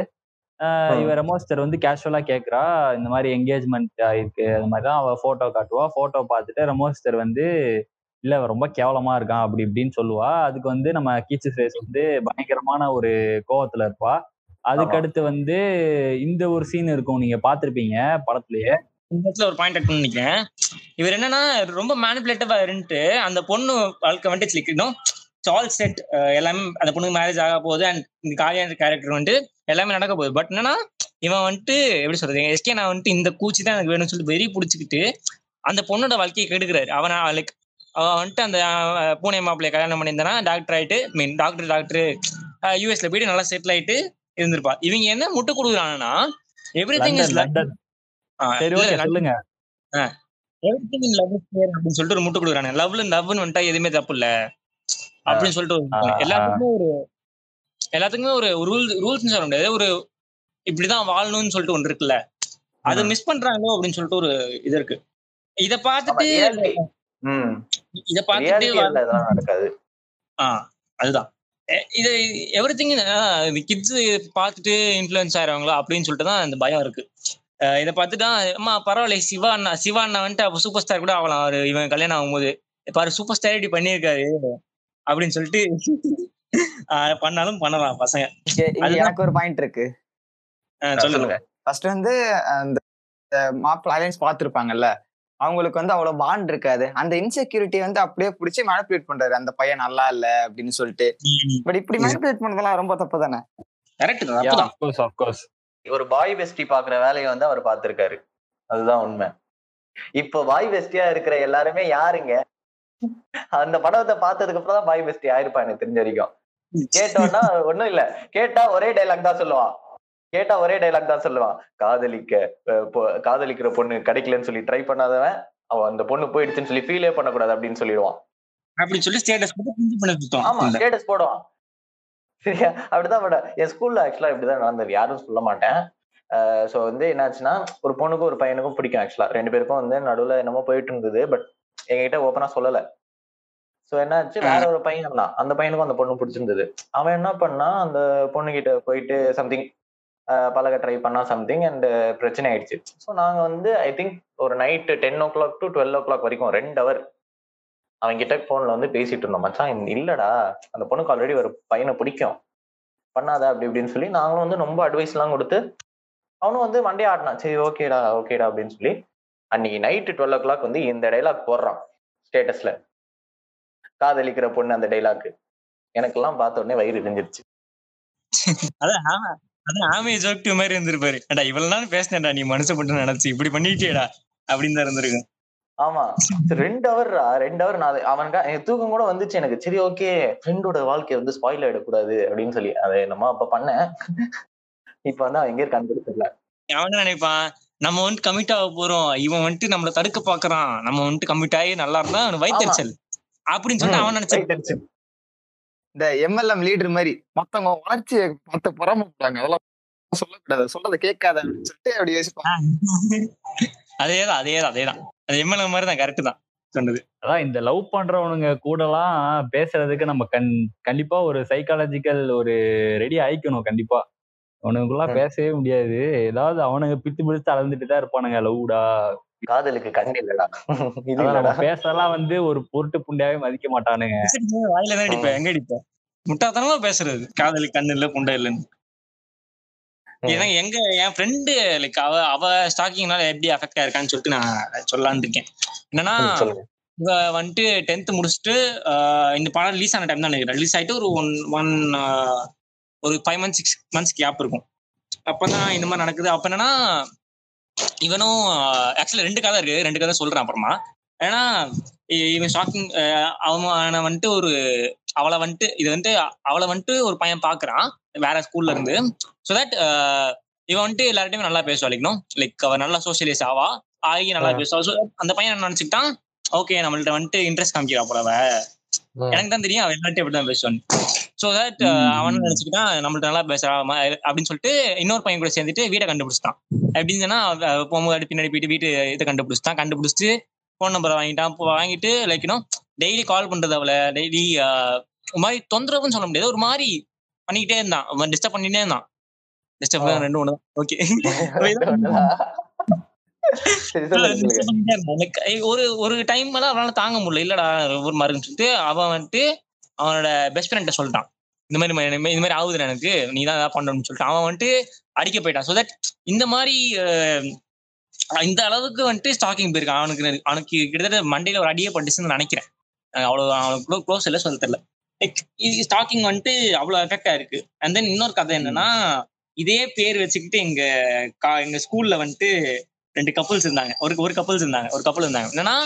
இவ ரெமோ சிஸ்டர் வந்து கேஷுவலா கேட்குறா இந்த மாதிரி என்கேஜ்மெண்ட் ஆயிருக்கு அது மாதிரி தான் அவ போட்டோ காட்டுவா. போட்டோ பார்த்துட்டு ரெமோ சிஸ்டர் வந்து இல்ல ரொம்ப கேவலமா இருக்கான் அப்படி இப்படின்னு சொல்லுவா. அதுக்கு வந்து நம்ம கீச்சு சுரேஷ் வந்து பயங்கரமான ஒரு கோவத்துல இருப்பா. அதுக்கு அடுத்து வந்து இந்த ஒரு சீன் இருக்கும் நீங்க பாத்திருப்பீங்க படத்துலயே. இந்த இடத்துல ஒரு பாயிண்ட் பண்ணி நினைக்கிறேன். இவர் என்னன்னா ரொம்ப மேனிபுலேட்டிவா இருந்துட்டு அந்த பொண்ணு வாழ்க்கை வந்துட்டு லிக்கணும் ஆல் செட் எல்லாமே அந்த பொண்ணுக்கு மேரேஜ் ஆக போகுது அண்ட் காலியான கேரக்டர் வந்துட்டு எல்லாமே நடக்க போகுது. பட் என்னன்னா இவன் வந்துட்டு எப்படி சொல்றது எஸ்கே நான் வந்துட்டு இந்த கூச்சி தான் எனக்கு வேணும்னு சொல்லிட்டு வெறி பிடிச்சிக்கிட்டு அந்த பொண்ணோட வாழ்க்கையை கெடுக்கிறாரு. அவனை லைக் அவன் வந்துட்டு அந்த பூனை மாப்பிள்ளைய கல்யாணம் பண்ணியிருந்தானா டாக்டர் ஆயிட்டு மீன் டாக்டர் டாக்டர் யூஎஸ்ல போயிட்டு நல்லா செட்டில் ஆயிட்டு இருந்திருப்பா. இவங்க என்ன முட்டு கொடுக்குறாங்கன்னா எவ்ரி திங் இஸ் லண்டன் சொல்லுங்க. எவ்ரிதிங் இன் லவ் அப்படின்னு சொல்லிட்டு ஒரு முட்டு கொடுக்குறாங்க லவ்ல லவ்னு வந்துட்டா எதுவுமே தப்பு இல்ல. அப்படின்னு சொல்லிட்டு. எல்லாத்துக்குமே ஒரு எல்லாத்துக்குமே ஒரு ரூல் ரூல்ஸ் சொல்ல முடியாது. ஒரு இப்படிதான் வாழணும்னு சொல்லிட்டு ஒன்று இருக்குல்ல. அதை மிஸ் பண்றாங்களோ அப்படின்னு சொல்லிட்டு ஒரு இது இருக்கு. இத பார்த்துட்டு இத பார்த்துட்டு ரியாலிட்டி இதெல்லாம் நடக்காது. ஆ அதுதான். இது எவ்ரி திங் கிட்ஸ் பார்த்துட்டு இன்ஃப்ளூயன்ஸ் ஆயிடுவாங்களோ அப்படின்னு சொல்லிட்டு தான் இந்த பயம் இருக்கு. இதை பார்த்துட்டு அம்மா பரவாயில்ல சிவா அண்ணா சிவா அண்ணா வந்துட்டு அப்போ சூப்பர் ஸ்டார் கூட ஆகலாம். அவரு இவன் கல்யாணம் ஆகும்போது. பாரு சூப்பர் ஸ்டார் இப்படி பண்ணியிருக்காரு. அப்படின்னு சொல்லிட்டு பண்ணாலும் பண்ணலாம் பசங்க. எனக்கு ஒரு பாயிண்ட் இருக்கு. சொல்லுங்க. ஃபர்ஸ்ட் வந்து அந்த மாப்பிள்ள அலையன்ஸ் பார்த்துருப்பாங்கல்ல அவங்களுக்கு வந்து அவ்வளவு பாண்ட் இருக்காது. அந்த இன்செக்யூரிட்டி வந்து அப்படியே பிடிச்சி மேனிபுலேட் பண்றாரு. அந்த பையன் நல்லா இல்ல அப்படின்னு சொல்லிட்டு. பட் இப்படி மேனிபுலேட் பண்ணதெல்லாம் ரொம்ப தப்பு தானே? கரெக்ட் தான் ஒரு பாய் பெஸ்டி பாக்குற வேலையை வந்து அவர் பார்த்திருக்காரு. அதுதான் உண்மை. இப்போ பாய் பெஸ்டியா இருக்கிற எல்லாருமே யாருங்க? அந்த படத்தை பார்த்ததுக்கு அப்புறம் தான் பாய் பெஸ்டி ஆயிருப்பா எனக்கு தெரிஞ்ச வரைக்கும். கேட்டோம்னா ஒண்ணும் இல்ல. கேட்டா ஒரே டைலாக் தான் சொல்லுவான். கேட்டா ஒரே டைலாக் தான் சொல்லுவான். காதலிக்க காதலிக்கிற பொண்ணு கிடைக்கலன்னு சொல்லி ட்ரை பண்ணாதவன் அவன் அந்த பொண்ணு போயிடுச்சுன்னு சொல்லி ஃபீலே பண்ணக்கூடாது அப்படின்னு சொல்லிடுவான். அப்படின்னு சொல்லி ஸ்டேட்டஸ் போட்டு ஆமா ஸ்டேட்டஸ் போடுவான். சரியா? அப்படிதான் பட என் ஸ்கூல்ல ஆக்சுவலா இப்படிதான் நடந்தது. யாரும் சொல்ல மாட்டேன். ஸோ வந்து என்னாச்சுன்னா ஒரு பொண்ணுக்கும் ஒரு பையனுக்கும் பிடிக்கும் ஆக்சுவலா ரெண்டு பேருக்கும் வந்து நடுவுல என்னமோ போயிட்டு இருந்தது பட் எங்ககிட்ட ஓப்பனா சொல்லல. ஸோ என்னாச்சு? வேற ஒரு பையன் தான் அந்த பையனுக்கும் அந்த பொண்ணு பிடிச்சிருந்தது. அவன் என்ன பண்ணா அந்த பொண்ணு கிட்ட போயிட்டு சம்திங் பழக ட்ரை பண்ணா சம்திங் அண்ட் பிரச்சனை ஆயிடுச்சு. ஸோ நாங்க வந்து ஐ திங்க் ஒரு night ten o'clock to twelve o'clock வரைக்கும் ரெண்டு ஹவர் அவன் கிட்ட போன்ல வந்து பேசிட்டு இருந்தோம். மச்சான் இல்லடா. அந்த பொண்ணுக்கு ஆல்ரெடி ஒரு பையனை பிடிக்கும். பண்ணாத அப்படி இப்படின்னு சொல்லி நாங்களும் வந்து ரொம்ப அட்வைஸ் எல்லாம் கொடுத்து அவனும் வந்து மண்டே ஆடினான் சரி ஓகேடா ஓகேடா அப்படின்னு சொல்லி அன்னைக்கு நைட்டு டுவெல் ஓ கிளாக் வந்து இந்த டைலாக் போடுறான். ஸ்டேட்டஸ்ல காதலிக்கிற பொண்ணு அந்த டைலாக் எனக்கெல்லாம் பார்த்த உடனே வயிறு எரிஞ்சிருச்சு. அதான் அதான் ஆமே ஜோக்டி மாதிரி இருந்திருப்பாரு. அடா இவ்வளவு நாள் பேசினேன்டா நீ மனுஷன் மட்டும் நினைச்சு இப்படி பண்ணிட்டியடா அப்படின்னு தான் இருந்திருக்கும். ஆமா. ரெண்டு ஹவர் ரெண்டு ஹவர் நான் அவனுக்கு எனக்கு தூக்கம் கூட வந்துச்சு எனக்கு. சரி ஓகே ஃப்ரெண்டோட வாழ்க்கையை வந்து ஸ்பாயில் ஆயிடக்கூடாது அப்படின்னு சொல்லி அதை நம்ம அப்ப பண்ணேன். இப்ப வந்து அவன் எங்க இருக்கான்னு தெரியல. அவன் நினைப்பான்? நம்ம வந்துட்டு கமிட் ஆக போறோம். இவன் வந்துட்டு நம்மள தடுக்க பாக்குறான் நம்ம வந்துட்டு கமிட் ஆகி நல்லா இருந்தா அவனுக்கு வயிற்றுச்சல் அப்படின்னு சொல்லிட்டு அவன் நினைச்சு Right அடிச்சு. இந்த எம்எல்எம் லீடர் மாதிரி மத்தவங்க வளர்ச்சியை பார்த்து பொறாமப்பட்டாங்க. அதெல்லாம் சொல்லக்கூடாது. சொல்றதை கேட்காத சொல்லிட்டு அப்படி யோசிப்பாங்க அதேதான் அதேதான் அதேதான். அது எம்எல்ஏ மாதிரி தான் கரெக்ட் தான். சொன்னது. அதான் இந்த லவ் பண்றவனுங்க கூடலாம் பேசுறதுக்கு நம்ம கண் கண்டிப்பா ஒரு சைக்காலஜிக்கல் ஒரு ரெடி ஆயிக்கணும் கண்டிப்பா. அவனுக்குள்ள ம். பேசவே முடியாது. ஏதாவது அவனுங்க பித்து பிடிச்சு அளந்துட்டு தான் இருப்பானுங்க லவ்டா காதலுக்கு கண் இல்லடா. இது பேசலாம் வந்து ஒரு பொருட்டு புண்டையாவே மதிக்க மாட்டானுங்க. வாயில தான் அடிப்பேன். எங்க அடிப்பேன்? முட்டாத்தனமா பேசுறது. காதலி கண்ணு இல்ல புண்டை இல்லைன்னு. ஏன்னா எங்க என் ஃப்ரெண்டு லைக் அவ அவ ஸ்டாக்கிங்னால எப்படி அஃபெக்ட் ஆயிருக்கான்னு சொல்லிட்டு நான் சொல்லலாம்னு இருக்கேன். என்னன்னா இவ வந்துட்டு டென்த் முடிச்சுட்டு ஆஹ் இந்த படம் ரிலீஸ் ஆன டைம் தான் நினைக்கிறேன். ரிலீஸ் ஆயிட்டு ஒரு ஒன் ஒன் ஒரு five months six months gap இருக்கும். அப்பதான் இந்த மாதிரி நடக்குது. அப்ப என்னன்னா இவனும் ஆக்சுவலி ரெண்டு கதை இருக்கு. ரெண்டு கதை சொல்றேன் அப்புறமா. ஏன்னா இவன் ஷாக்கிங் அவனை வந்துட்டு ஒரு அவளை வந்துட்டு இது வந்துட்டு அவளை வந்துட்டு ஒரு பையன் பாக்குறான் வேற ஸ்கூல்ல இருந்து. ஸோ தட் இவன் வந்துட்டு எல்லார்ட்டையுமே நல்லா பேசுவா. லைக்கணும் லைக் அவ நல்லா சோசியலைஸ் ஆவா? ஆகி நல்லா. பேசுவா. அந்த பையன் என்ன நினைச்சுக்கிட்டான்? ஓகே நம்மள்ட்ட வந்துட்டு இன்ட்ரெஸ்ட் காமிக்கிறா போல அவ எனக்கு தான் தெரியும் அவன் எல்லாத்தையும் அப்படிதான் பேசுவான் ஸோ தட் அவன் நினைச்சுக்கிட்டான் நம்மள்ட்ட நல்லா பேசுறா ம- அப்படின்னு சொல்லிட்டு இன்னொரு பையன் கூட சேர்ந்துட்டு வீட்டை கண்டுபிடிச்சிட்டான். எப்படின்னு சொன்னா போகும்போது பின்னாடி போயிட்டு வீட்டு இதை கண்டுபிடிச்சிட்டான். கண்டுபிடிச்சிட்டு ஃபோன் நம்பரை வாங்கிட்டான். வாங்கிட்டு லைக் இன்னும் டெய்லி கால் பண்றது அவளை. டெய்லி ஒரு மாதிரி தொந்தரவுன்னு சொல்ல முடியாது. ஒரு மாதிரி பண்ணிக்கிட்டே இருந்தான். டிஸ்டர்ப் பண்ணிட்டே இருந்தான். டிஸ்டர்ப். ரெண்டு ஒன்று ஓகே சரி சொல்லுங்க சொல்லுங்க Like, ஒரு ஒரு டைம் எல்லாம் அவனால தாங்க முடியல. இல்லடா ஒரு மாதிரி சொல்லிட்டு அவன் வந்துட்டு அவனோட பெஸ்ட் ஃப்ரெண்ட சொல்லிட்டான். இந்த மாதிரி இந்த மாதிரி ஆகுது எனக்கு. நீ தான் ஏதாவது பண்ணணும்னு சொல்லிட்டு அவன் வந்துட்டு அடிக்க போயிட்டான். ஸோ தட் இந்த மாதிரி இந்த அளவுக்கு வந்துட்டு ஸ்டாக்கிங் போயிருக்கான். அவனுக்கு அவனுக்கு கிட்டத்தட்ட மண்டையில ஒரு அடியே பட்டுச்சுன்னு நினைக்கிறேன். அவ்வளவு அவனுக்கு க்ளோஸ் இல்லை சொல்ல தெரியல. லைக் இது ஸ்டாக்கிங் வந்துட்டு அவ்வளவு எஃபெக்டா இருக்கு. அண்ட் தென் இன்னொரு கதை என்னன்னா இதே பேர் வச்சுக்கிட்டு எங்க கா- எங்க ஸ்கூல்ல வந்துட்டு ரெண்டு கப்புள்ஸ் இருந்தாங்க. ஒரு ஒரு கப்புள்ஸ் இருந்தாங்க. ஒரு கப்பல் இருந்தாங்க. என்னன்னா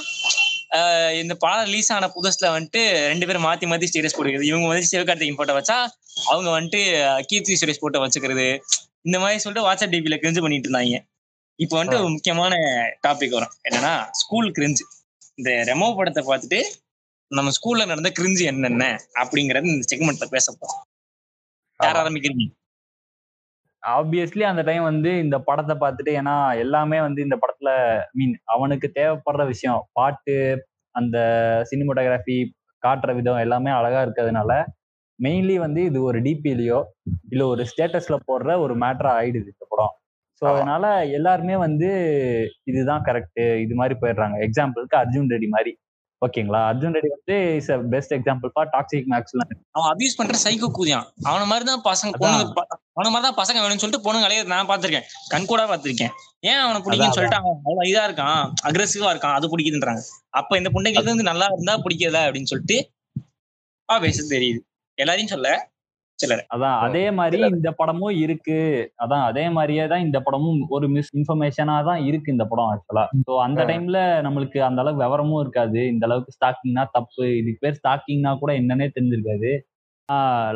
இந்த படம் ரிலீஸ் ஆன புதுசுல வந்துட்டு ரெண்டு பேரும் மாத்தி மாத்தி ஸ்டேட்டஸ் போட்டுக்கிறது. இவங்க வந்து சிவகார்த்திகேயன் போட்டோ வச்சா அவங்க வந்துட்டு கீர்த்தி சுரேஷ் போட்டோ வச்சுக்கிறது. இந்த மாதிரி சொல்லிட்டு வாட்ஸ்அப் டிபில கிரிஞ்சு பண்ணிட்டு இருந்தாங்க. இப்போ வந்துட்டு ஒரு முக்கியமான டாபிக் வரும். என்னன்னா ஸ்கூல் கிரிஞ்சு இந்த ரெமோ படத்தை பார்த்துட்டு நம்ம ஸ்கூல்ல நடந்த கிரிஞ்சு என்னென்ன? அப்படிங்கறது இந்த செக்மெண்ட்ல பேச போறோம். யார் ஆரம்பிக்கிறீங்க? ஆப்வியஸ்லி அந்த டைம் வந்து இந்த படத்தை பார்த்துட்டு ஏன்னா எல்லாமே வந்து இந்த படத்துல மீன் அவனுக்கு தேவைப்படுற விஷயம் பாட்டு அந்த சினிமோட்டோகிராஃபி காட்டுற விதம் எல்லாமே அழகா இருக்கிறதுனால மெயின்லி வந்து இது ஒரு டிபிலையோ இல்ல ஒரு ஸ்டேட்டஸ்ல போடுற ஒரு மேட்டரா ஆயிடுது இந்த படம். ஸோ. அதனால எல்லாருமே வந்து இதுதான் கரெக்ட் இது மாதிரி போயிடுறாங்க. எக்ஸாம்பிளுக்கு அர்ஜுன் ரெட்டி மாதிரி. ஓகேங்களா? அர்ஜுன் ரெட்டி வந்து is best example for toxic மேக்ஸ்லாம் அவன் அபியூஸ் பண்ற சைக்கோ கூதியான். அவன மாதிரி தான் பசங்க பொண்ணுங்க அவன மாதிரி தான் பசங்க வேணும்னு சொல்லிட்டு பொண்ணுங்க அலைய நான் பார்த்திருக்கேன். கண் கூட பார்த்திருக்கேன். ஏன் அவனை பிடிக்கும்னு அதான், சொல்லிட்டு அவன் அவ்வளவு இதா இருக்கான்? அக்ரெசிவா இருக்கான். அது பிடிக்குதுன்றாங்க. அப்ப இந்த பொண்ணுங்களுக்கு வந்து நல்லா இருந்தா பிடிக்கல அப்படின்னு சொல்லிட்டு பேச தெரியுது. எல்லாரையும் சொல்ல சிலர். அதான் அதே மாதிரி இந்த படமும் இருக்கு. அதான் அதே மாதிரியே தான் இந்த படமும் ஒரு மிஸ் இன்ஃபர்மேஷனா தான் இருக்கு இந்த படம் ஆக்சுவலா. ஸோ அந்த. டைம்ல நம்மளுக்கு அந்த அளவுக்கு விவரமும் இருக்காது. இந்த அளவுக்கு ஸ்டாக்கிங்னா தப்பு. இதுக்கு பேர் ஸ்டாக்கிங்னா கூட என்னன்னே தெரிஞ்சிருக்காது.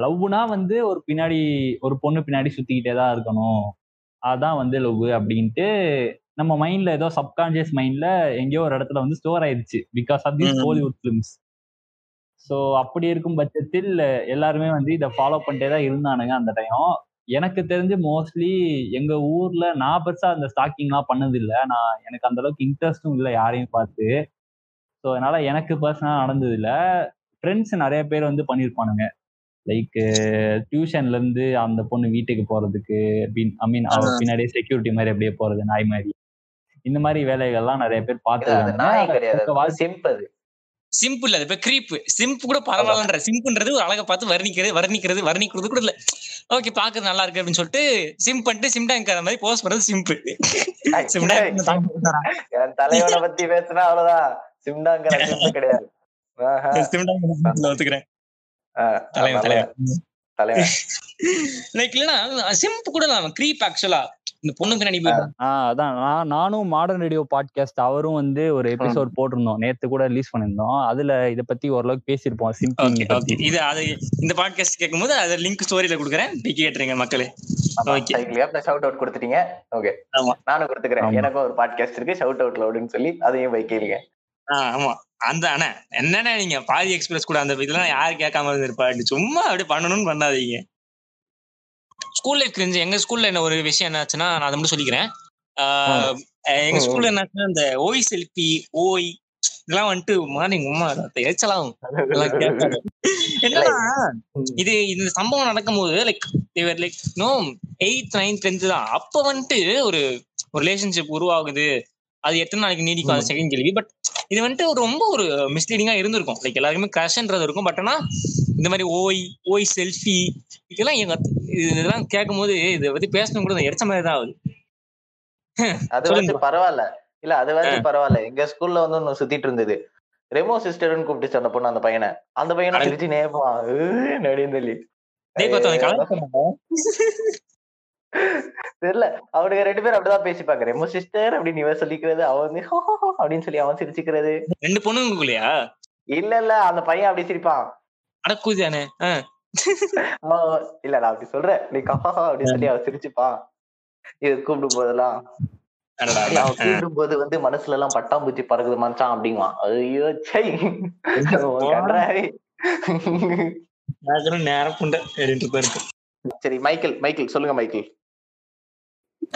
லவ்னா வந்து ஒரு பின்னாடி ஒரு பொண்ணு பின்னாடி சுத்திக்கிட்டே தான் இருக்கணும். அதான் வந்து லவ் அப்படின்ட்டு நம்ம மைண்ட்ல ஏதோ சப்கான்சியஸ் மைண்ட்ல எங்கேயோ ஒரு இடத்துல வந்து ஸ்டோர் ஆயிருச்சு. பிகாஸ் ஆஃப் தீஸ் ம். ஹாலிவுட் ஃபிலிம்ஸ் ஸோ அப்படி இருக்கும் பட்சத்தில் எல்லாருமே வந்து இதை ஃபாலோ பண்ணிட்டே தான் இருந்தானுங்க அந்த டைம் எனக்கு தெரிஞ்சு மோஸ்ட்லி எங்க ஊர்ல நான் பெருசா அந்த ஸ்டாக்கிங்லாம் பண்ணது இல்லை நான் எனக்கு அந்த அளவுக்கு இன்ட்ரெஸ்டும் இல்லை யாரையும் பார்த்து. ஸோ அதனால எனக்கு பர்சனலா நடந்தது இல்லை ஃப்ரெண்ட்ஸ் நிறைய பேர் வந்து பண்ணியிருப்பானுங்க. லைக் டியூஷன்ல இருந்து அந்த பொண்ணு வீட்டுக்கு போறதுக்கு ஐ மீன். பின்னாடியே செக்யூரிட்டி மாதிரி அப்படியே போறது நாய் மாதிரி. இந்த மாதிரி வேலைகள்லாம் நிறைய பேர் இல்ல, சிம்பிள் அது இப்ப கிரீப் சிம்ப் கூட பரவாயில்லன்ற சிம்புன்றது ஒரு அழகை பார்த்து வர்ணிக்கிறது வர்ணிக்கிறது வர்ணிக்கிறது கூட இல்ல. ஓகே பாக்குறது நல்லா இருக்கு அப்படின்னு சொல்லிட்டு சிம் பண்ணிட்டு சிம்டாங்கிற மாதிரி போஸ்ட் பண்றது சிம்பிள் என் தலைவனை பத்தி பேசுனா அவ்வளவுதான். சிம்டாங்கிற சிம்பு கிடையாது. ஆஹா. ஒத்துக்கிறேன். தலைவன் நல்ல தலைவன். தலைவன். லைக் இல்லனா சிம்ப் கூட கிரீப் ஆக்சுவலா இந்த பொண்ணு பின்னாடி போய் ஆஹ் அதான். நான் நானும் மாடர்ன் ரேடியோ பாட்காஸ்ட் அவரும் வந்து ஒரு எபிசோட் போட்டிருந்தோம். நேத்து கூட ரிலீஸ் பண்ணிருந்தோம் அதுல இத பத்தி ஓரளவுக்கு பேசியிருப்போம். ஓகே இது அது இந்த பாட்காஸ்ட் கேட்கும்போது அதை லிங்க் ஸ்டோரியில கொடுக்குறேன். போய் கேட்டுருங்க மக்களே. ஓகே ஷவுட் அவுட் கொடுத்துட்டீங்க? ஓகே ஆமா. நானும் கொடுத்துக்கிறேன். எனக்கும் ஒரு பாட்காஸ்ட் இருக்கு. ஷவுட் அவுட் லவுடுன்னு சொல்லி அதையும் போய் கேளுங்க. ஆமா. அந்த அண்ணா என்னண்ணே நீங்க? பாதி எக்ஸ்பிரஸ் கூட அந்த இதெல்லாம் யாரு கேட்காம இருந்திருப்பா? சும்மா அப்படி பண்ணணும்னு பண்ணாதீங்க. ஸ்கூல் லைஃப் கிரிஞ்சு எங்க ஸ்கூல்ல என்ன ஒரு விஷயம் என்னாச்சுன்னா நான் அதை மட்டும் சொல்லிக்கிறேன். எங்க. ஸ்கூல்ல என்னாச்சுன்னா இந்த ஓய் செல்பி ஓய் இதெல்லாம் வந்துட்டு மார்னிங் உமா எரிச்சலாகும். என்னன்னா இது இந்த சம்பவம் நடக்கும்போது like like no eighth ninth tenth தான். அப்ப வந்துட்டு ஒரு ரிலேஷன்ஷிப் உருவாகுது. அது எத்தனை நாளைக்கு நீடிக்கும்? அது செகண்ட் கேள்வி. பட் இது வந்துட்டு ஒரு ரொம்ப ஒரு மிஸ்லீடிங்கா இருந்திருக்கும். லைக் எல்லாருக்குமே கிரஷ்ன்றது இருக்கும். பட் ஆனா இந்த மாதிரி ஓய் ஓய் செல்ஃபி இதெல்லாம் எங்க இது- இதெல்லாம் கேட்கும் போது இதை பத்தி பேசணும் கூட எரிச்ச மாதிரி தான் ஆகுது. அது. வந்து பரவாயில்ல. இல்ல அது வந்து பரவாயில்ல. எங்க ஸ்கூல்ல வந்து ஒண்ணு சுத்திட்டு இருந்தது. ரெமோ சிஸ்டர்னு கூப்பிட்டுச்சு அந்த பொண்ணு அந்த பையனை. அந்த பையனை சிரிச்சு நேப்பான் நடின்னு தெரியல. அவனுங்க ரெண்டு பேரும் அப்படிதான் பேசிப்பாங்க ரெமோ சிஸ்டர் அப்படின்னு இவன் சொல்லிக்கிறது அவன் அப்படின்னு சொல்லி அவன் சிரிச்சுக்கிறது. ரெண்டு பொண்ணுங்களுக்குள்ளயா இல்ல இல்ல அந்த பையன் அப்படி சிரிப்பான். அடக்குதானே அவன் இல்ல நான் அப்படி சொல்றேன். நீ கஹா அப்படின்னு சொல்லி அவன் சிரிச்சுப்பான். இது கூப்பிடும் போதெல்லாம் கூப்பிடும் போது வந்து மனசுல எல்லாம் பட்டாம்பூச்சி பறக்குது மச்சான் அப்படிங்குவான். ஐயோ சை. நேரம் சரி மைக்கேல் மைக்கேல் சொல்லுங்க மைக்கேல்.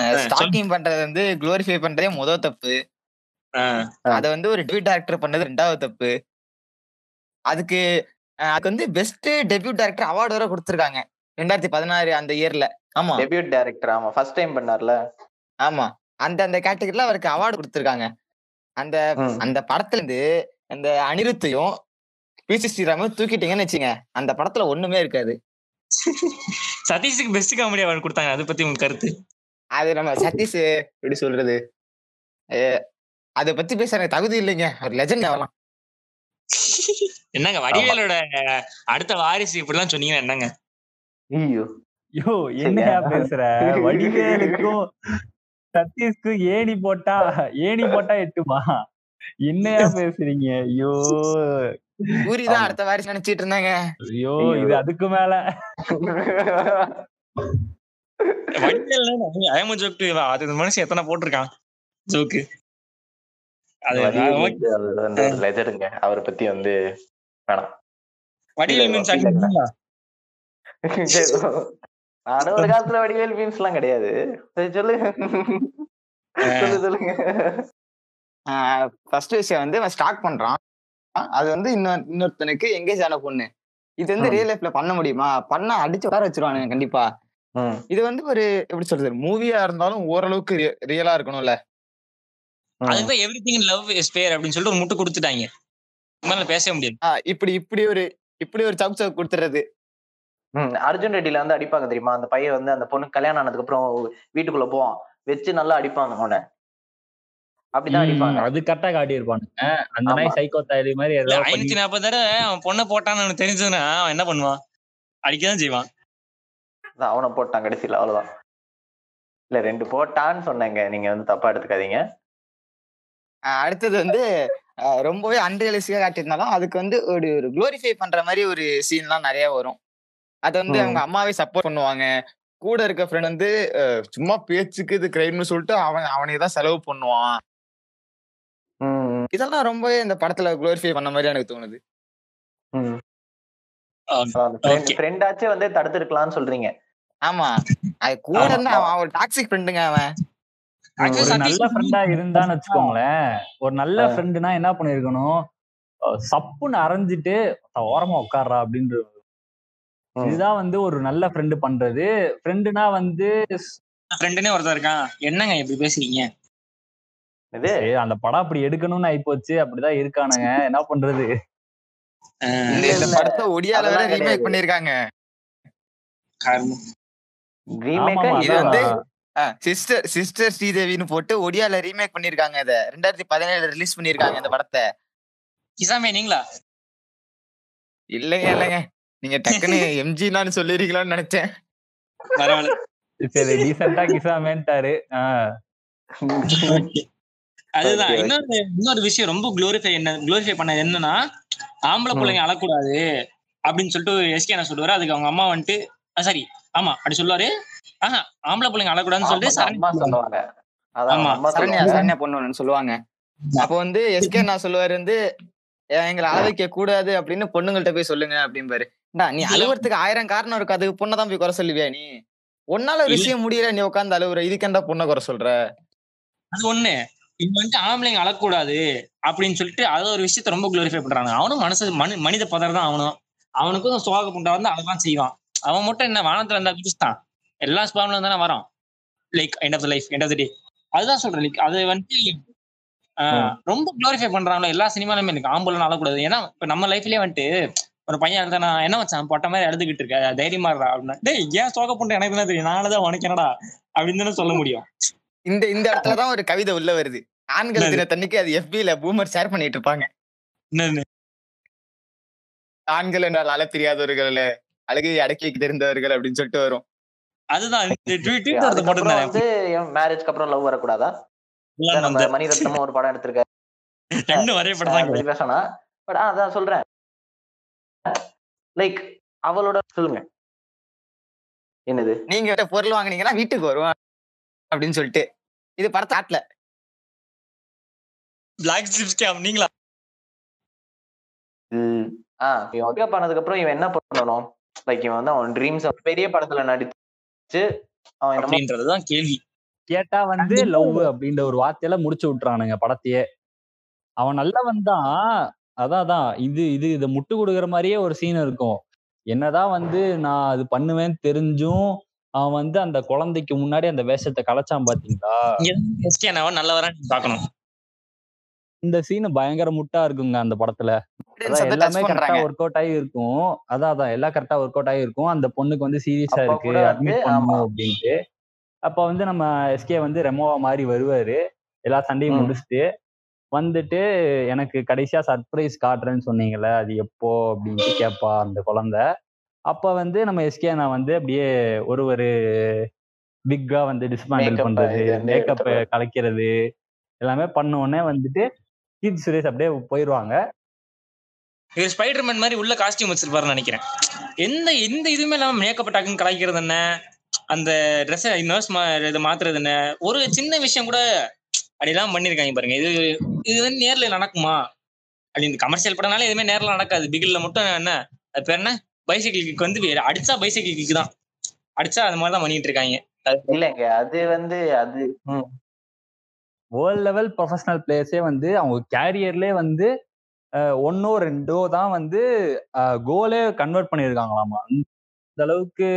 ஸ்டாக்கிங் பண்றது வந்து குளோரிஃபை பண்றதே முதல் தப்பு. அத வந்து ஒரு டெபியூட் டைரக்டர் பண்ணது ரெண்டாவது தப்பு. அதுக்கு அதுக்கு வந்து பெஸ்ட் டெபியூட் டைரக்டர் அவார்டு வரை கொடுத்துருக்காங்க. ரெண்டாயிரத்தி பதினாறு அந்த இயர்ல ஆமா. டெபியூட் டைரக்டர் ஆமா. ஃபர்ஸ்ட் டைம் பண்ணார்ல. ஆமா. அந்த அந்த கேட்டகரியில அவருக்கு அவார்டு கொடுத்துருக்காங்க. அந்த. அந்த படத்துல இருந்து அந்த அனிருத்தையும் பிசி ஸ்ரீராமையும் தூக்கிட்டீங்கன்னு வச்சுங்க. அந்த படத்துல ஒண்ணுமே இருக்காது. சதீஷுக்கு பெஸ்ட் காமெடி அவார்டு கொடுத்தாங்க. அதை பத்தி உங்க கருத்து? அது நம்ம சதீஷ் எப்படி சொல்றது? அதை பத்தி பேச எனக்கு தகுதி இல்லைங்க. ஒரு லெஜண்ட் ஆகலாம். என்னங்க வடிவேலோட அடுத்த வாரிசு இப்படிலாம் சொன்னீங்கன்னா என்னங்க? ஐயோ. யோ என்னையா பேசுற? வடிவேலுக்கும் சதீஷ்க்கும் ஏணி போட்டா ஏணி போட்டா எட்டுமா? என்னையா பேசுறீங்க? ஐயோ. பூரி தான் அடுத்த வாரிசு நினைச்சிட்டு இருந்தாங்க. ஐயோ. இது அதுக்கு மேல. வடிவேல் ஜோக் டு அது மனுஷன் எத்தனை போட்டிருக்கான்? ஜோக்கு. அது லெஜருங்க அவரை பத்தி வந்து வேணாம். வடிவேல் மீன்ஸ் நானும் ஒரு காலத்துல வடிவேல் மீன்ஸ் எல்லாம் கிடையாது. சரி சொல்லு. சொல்லு சொல்லுங்க. ஃபர்ஸ்ட் விஷயம் வந்து அவன் ஸ்டார்ட் பண்றான். அது வந்து இன்னொரு இன்னொருத்தனுக்கு எங்கேஜ் ஆன பொண்ணு. இது வந்து. ரியல் லைஃப்ல பண்ண முடியுமா? பண்ணா அடிச்சு உட்கார வச்சிருவானுங்க கண்டிப்பா. இது வந்து ஒரு எப்படி சொல்றது மூவியா இருந்தாலும் ஓரளவுக்கு ரியலா இருக்கணும்ல. அதுதான் everything love is fair அப்படின்னு சொல்லிட்டு ஒரு முட்டு கொடுத்துட்டாங்க. மேல பேசவே முடியாது இப்படி இப்படி ஒரு இப்படி ஒரு சவுக் சவுக் கொடுத்துறது. ம், அர்ஜுன் ரெட்டில வந்து அடிப்பாங்க தெரியுமா? அந்த பையன் வந்து அந்த பொண்ணு கல்யாணம் ஆனதுக்கு அப்புறம் வீட்டுக்குள்ள போவான். வச்சு நல்லா அடிப்பாங்க அவனை. அப்படிதான் அடிப்பாங்க. அது கரெக்டா காட்டியிருப்பானுங்க. அந்த ஆமா. நாய் சைக்கோ மாதிரி ஐநூத்தி நாற்பது தடவை அவன் பொண்ணை போட்டான்னு தெரிஞ்சதுன்னா அவன் என்ன பண்ணுவான்? அடிக்கதான் செய்வான். அதான் அவனை போட்டான் கடைசியில அவ்வளவுதான். இல்ல ரெண்டு போட்டான்னு சொன்னேங்க. நீங்க வந்து தப்பா எடுத்துக்காதீங்க. அடுத்தது வந்து ரொம்பவே அன்ரியலிஸ்டிக்கா காட்டியிருந்தாலும் அதுக்கு வந்து ஒரு ஒரு குளோரிஃபை பண்ற மாதிரி ஒரு சீன்லாம் நிறைய வரும். அதை வந்து. அவங்க அம்மாவே சப்போர்ட் பண்ணுவாங்க. கூட இருக்க ஃப்ரெண்ட் வந்து சும்மா பேச்சுக்கு இது கிரைம்னு சொல்லிட்டு அவன் அவனே தான் செலவு பண்ணுவான். இதெல்லாம் ரொம்பவே இந்த படத்துல குளோரிஃபை பண்ண மாதிரி எனக்கு தோணுது. ஃப்ரெண்டாச்சும் வந்து தடுத்திருக்கலாம்னு சொல்றீங்க. ஆமா. அது கூட. இருந்தா அவன் ஒரு டாக்ஸிக் ஃப்ரெண்டுங்க அவன். ஒரு நல்ல ஃப்ரெண்டா இருந்தான்னு வச்சுக்கோங்களேன். ஒரு நல்ல. ஃப்ரெண்டுனா என்ன பண்ணிருக்கணும்? சப்புன்னு அரைஞ்சிட்டு ஓரமா உட்கார்றா அப்படின்ற. இதுதான் வந்து ஒரு நல்ல ஃப்ரெண்டு பண்றது. ஃப்ரெண்டுனா வந்து ஃப்ரெண்டுனே ஒருத்தன் இருக்கான். என்னங்க இப்படி பேசுறீங்க? இது அந்த படம் அப்படி எடுக்கணும்னு ஆயிப்போச்சு. அப்படிதான் இருக்கானுங்க. என்ன பண்றது? இந்த படத்தை ஒடியால வேற ரீமேக். பண்ணிருக்காங்க. இது. வந்து சிஸ்டர் சிஸ்டர் ஸ்ரீதேவின்னு போட்டு ஒடியால ரீமேக் பண்ணிருக்காங்க இத. ரெண்டாயிரத்தி பதினேழுல ரிலீஸ் பண்ணிருக்காங்க இந்த படத்தை. கிசாமே நீங்களா? இல்லைங்க இல்லைங்க. நீங்க டக்குன்னு எம்ஜினான்னு சொல்லிருக்கீங்களான்னு நினைச்சேன். பரவாயில்ல. சரி டீசெண்டா கிசாமேன்ட்டாரு. ஆஹ் அதுதான். இன்னொரு இன்னொரு விஷயம் ரொம்ப குளோரிஃபை என்ன குளோரிஃபை பண்ணது என்னன்னா ஆம்பளை. பிள்ளைங்க அழக்கூடாது அப்படின்னு சொல்லிட்டு எஸ்கே என்ன சொல்லுவாரு. அதுக்கு அவங்க அம்மா வந்துட்டு சாரி ஆமா அப்படி சொல்லுவாரு. ஆஹா ஆம்பளை பிள்ளைங்க அழக்கூடாதுன்னு சொல்லிட்டு அம்மா சொல்லுவாங்க. அதான் அப்ப வந்து எஸ்கே நான் சொல்லுவாரு வந்து "ஏன் எங்களை வைக்க கூடாது அப்படின்னு பொண்ணுங்கள்ட்ட போய் சொல்லுங்க அப்படிம்பாரு. "டா, நீ அழுவுறதுக்கு ஆயிரம் காரணம் இருக்கு. அதுக்கு பொண்ணை தான் போய் குறை சொல்லுவியா நீ? உன்னால. விஷயம் முடியல நீ உட்காந்து அழுவுற. இதுக்கெண்டா பொண்ணை குறை சொல்ற? அது ஒண்ணு. இங்க வந்துட்டு ஆம்பளைங்க அழக்கூடாது அப்படின்னு சொல்லிட்டு அது ஒரு விஷயத்த ரொம்ப குளோரிஃபை பண்றாங்க. அவனும் மனசு மனி மனித பதர் தான் அவனும். அவனுக்கும் சோக புண்டா வந்து அழகான் செய்வான். அவன் மட்டும் என்ன வானத்துல இருந்தா குதிச்சுட்டான் எல்லா ஸ்பாம்ல தானே வரான். Like end of the life end of the day அதுதான் சொல்றேன் லைக் அது வந்துட்டு ரொம்ப குளோரிஃபை பண்றாங்களோ எல்லா சினிமாலுமே எனக்கு ஆம்பளை அழக்கூடாது ஏன்னா இப்ப நம்ம லைஃப்லயே வந்துட்டு ஒரு பையன் எழுத நான் என்ன வச்சான் பொட்ட மாதிரி எழுதுகிட்டு இருக்க தைரியமா இருக்கா அப்படின்னா. டேய் ஏன் சோக புண்டை எனக்கு தான் தெரியும் நானே தான் உனக்கு என்னடா அப்படின்னு தானே சொல்ல முடியும். இந்த இந்த இடத்துலதான் ஒரு கவிதை உள்ள வருது. ஆண்கள்? தினத்தன்னைக்கு அது FB ல பூமர் ஷேர் பண்ணிட்டு இருப்பாங்க. ஆண்கள் என்றால் அழ தெரியாதவர்கள் அழகையை அடக்கி தெரிந்தவர்கள் அப்படின்னு சொல்லிட்டு வரும். அதுதான் வந்து மேரேஜ்க்கு அப்புறம் லவ் வரக்கூடாதா? நம்ம மணிரத்னமும் ஒரு படம் எடுத்திருக்காரு ரெண்டு பத்தி பேசணும் பட் அதான் சொல்றேன். லைக் அவளோட சொல்லுங்க. என்னது? நீங்க பொருள் வாங்குனீங்கன்னா வீட்டுக்கு வருவான் அப்படின்னு சொல்லிட்டு. இது படத்தை ஆட்ல பிளாக் ஸ்ட்ரிப்ஸ் கேம் நீங்களா? ஆஹ் இவன் ஒர்க் பண்ணதுக்கு அப்புறம் இவன் என்ன பண்ணணும்? லைக் இவன் வந்து அவன் ட்ரீம்ஸ் பெரிய படத்துல நடிச்சு அவன் அப்படின்றதுதான் கேள்வி. கேட்டா வந்து லவ் அப்படின்ற ஒரு வார்த்தையில முடிச்சு விட்டுறானுங்க படத்தையே. அவன் நல்லவன் தான் அதான் அதான் இது இது இதை முட்டு கொடுக்குற மாதிரியே ஒரு சீன் இருக்கும். என்னதான் வந்து நான் அது பண்ணுவேன்னு தெரிஞ்சும் அவன் வந்து அந்த குழந்தைக்கு முன்னாடி அந்த வேஷத்தை கலைச்சான் பாத்தீங்களா? எஸ்கே நான் நல்ல வரேன் பார்க்கணும். இந்த சீன் பயங்கர முட்டா இருக்குங்க அந்த படத்துல. எல்லாமே கரெக்டா ஒர்க் அவுட் ஆகி இருக்கும். அதான் அதான். எல்லாம் கரெக்டா ஒர்க் அவுட் ஆகி இருக்கும். அந்த பொண்ணுக்கு வந்து சீரியஸா இருக்கு அட்மிட் ஆமா. பண்ணணும் அப்படின்ட்டு. அப்ப வந்து நம்ம எஸ்கே வந்து ரெமோவா மாதிரி வருவாரு. எல்லா சண்டையும். முடிச்சுட்டு வந்துட்டு எனக்கு கடைசியா சர்ப்ரைஸ் காட்டுறேன்னு சொன்னீங்கல்ல அது எப்போ அப்படின்ட்டு கேட்பா அந்த குழந்தை. அப்ப வந்து நம்ம எஸ்கே நான் வந்து அப்படியே ஒரு ஒரு பிக்கா வந்து டிஸ்மேண்டில் பண்றது மேக்கப். கலைக்கிறது எல்லாமே பண்ண உடனே வந்துட்டு கீர்த்தி சுரேஷ் அப்படியே போயிருவாங்க. இவர் ஸ்பைடர்மேன் மாதிரி உள்ள காஸ்டியூம் வச்சிருப்பாருன்னு நினைக்கிறேன். எந்த எந்த இதுவுமே இல்லாம மேக்கப் டக்குன்னு கலாய்க்கிறது என்ன? அந்த ட்ரெஸ் நர்ஸ் இதை மாத்துறது என்ன? ஒரு சின்ன விஷயம் கூட அப்படிலாம் பண்ணிருக்காங்க பாருங்க. இது இது வந்து நேர்ல நடக்குமா? அப்படின்னு கமர்ஷியல் படம்னால எதுவுமே நேர்ல நடக்காது. பிகில்ல மட்டும் என்ன? அது பேர் என்ன? பைசைக்கிள் கிக் வந்து வேற அடிச்சா பைசைக்கிள் கிக் தான். அடிச்சா அது மாதிரி தான் பண்ணிட்டு இருக்காங்க. இல்லைங்க அது வந்து அது ம். வேர்ல்ட் லெவல் ப்ரொஃபஷனல் பிளேயர்ஸே வந்து அவங்க கேரியர்லேயே வந்து ஒண்ணோ ரெண்டோ தான் வந்து கோலே கன்வெர்ட் பண்ணியிருக்காங்களாமா அந்த அளவுக்கு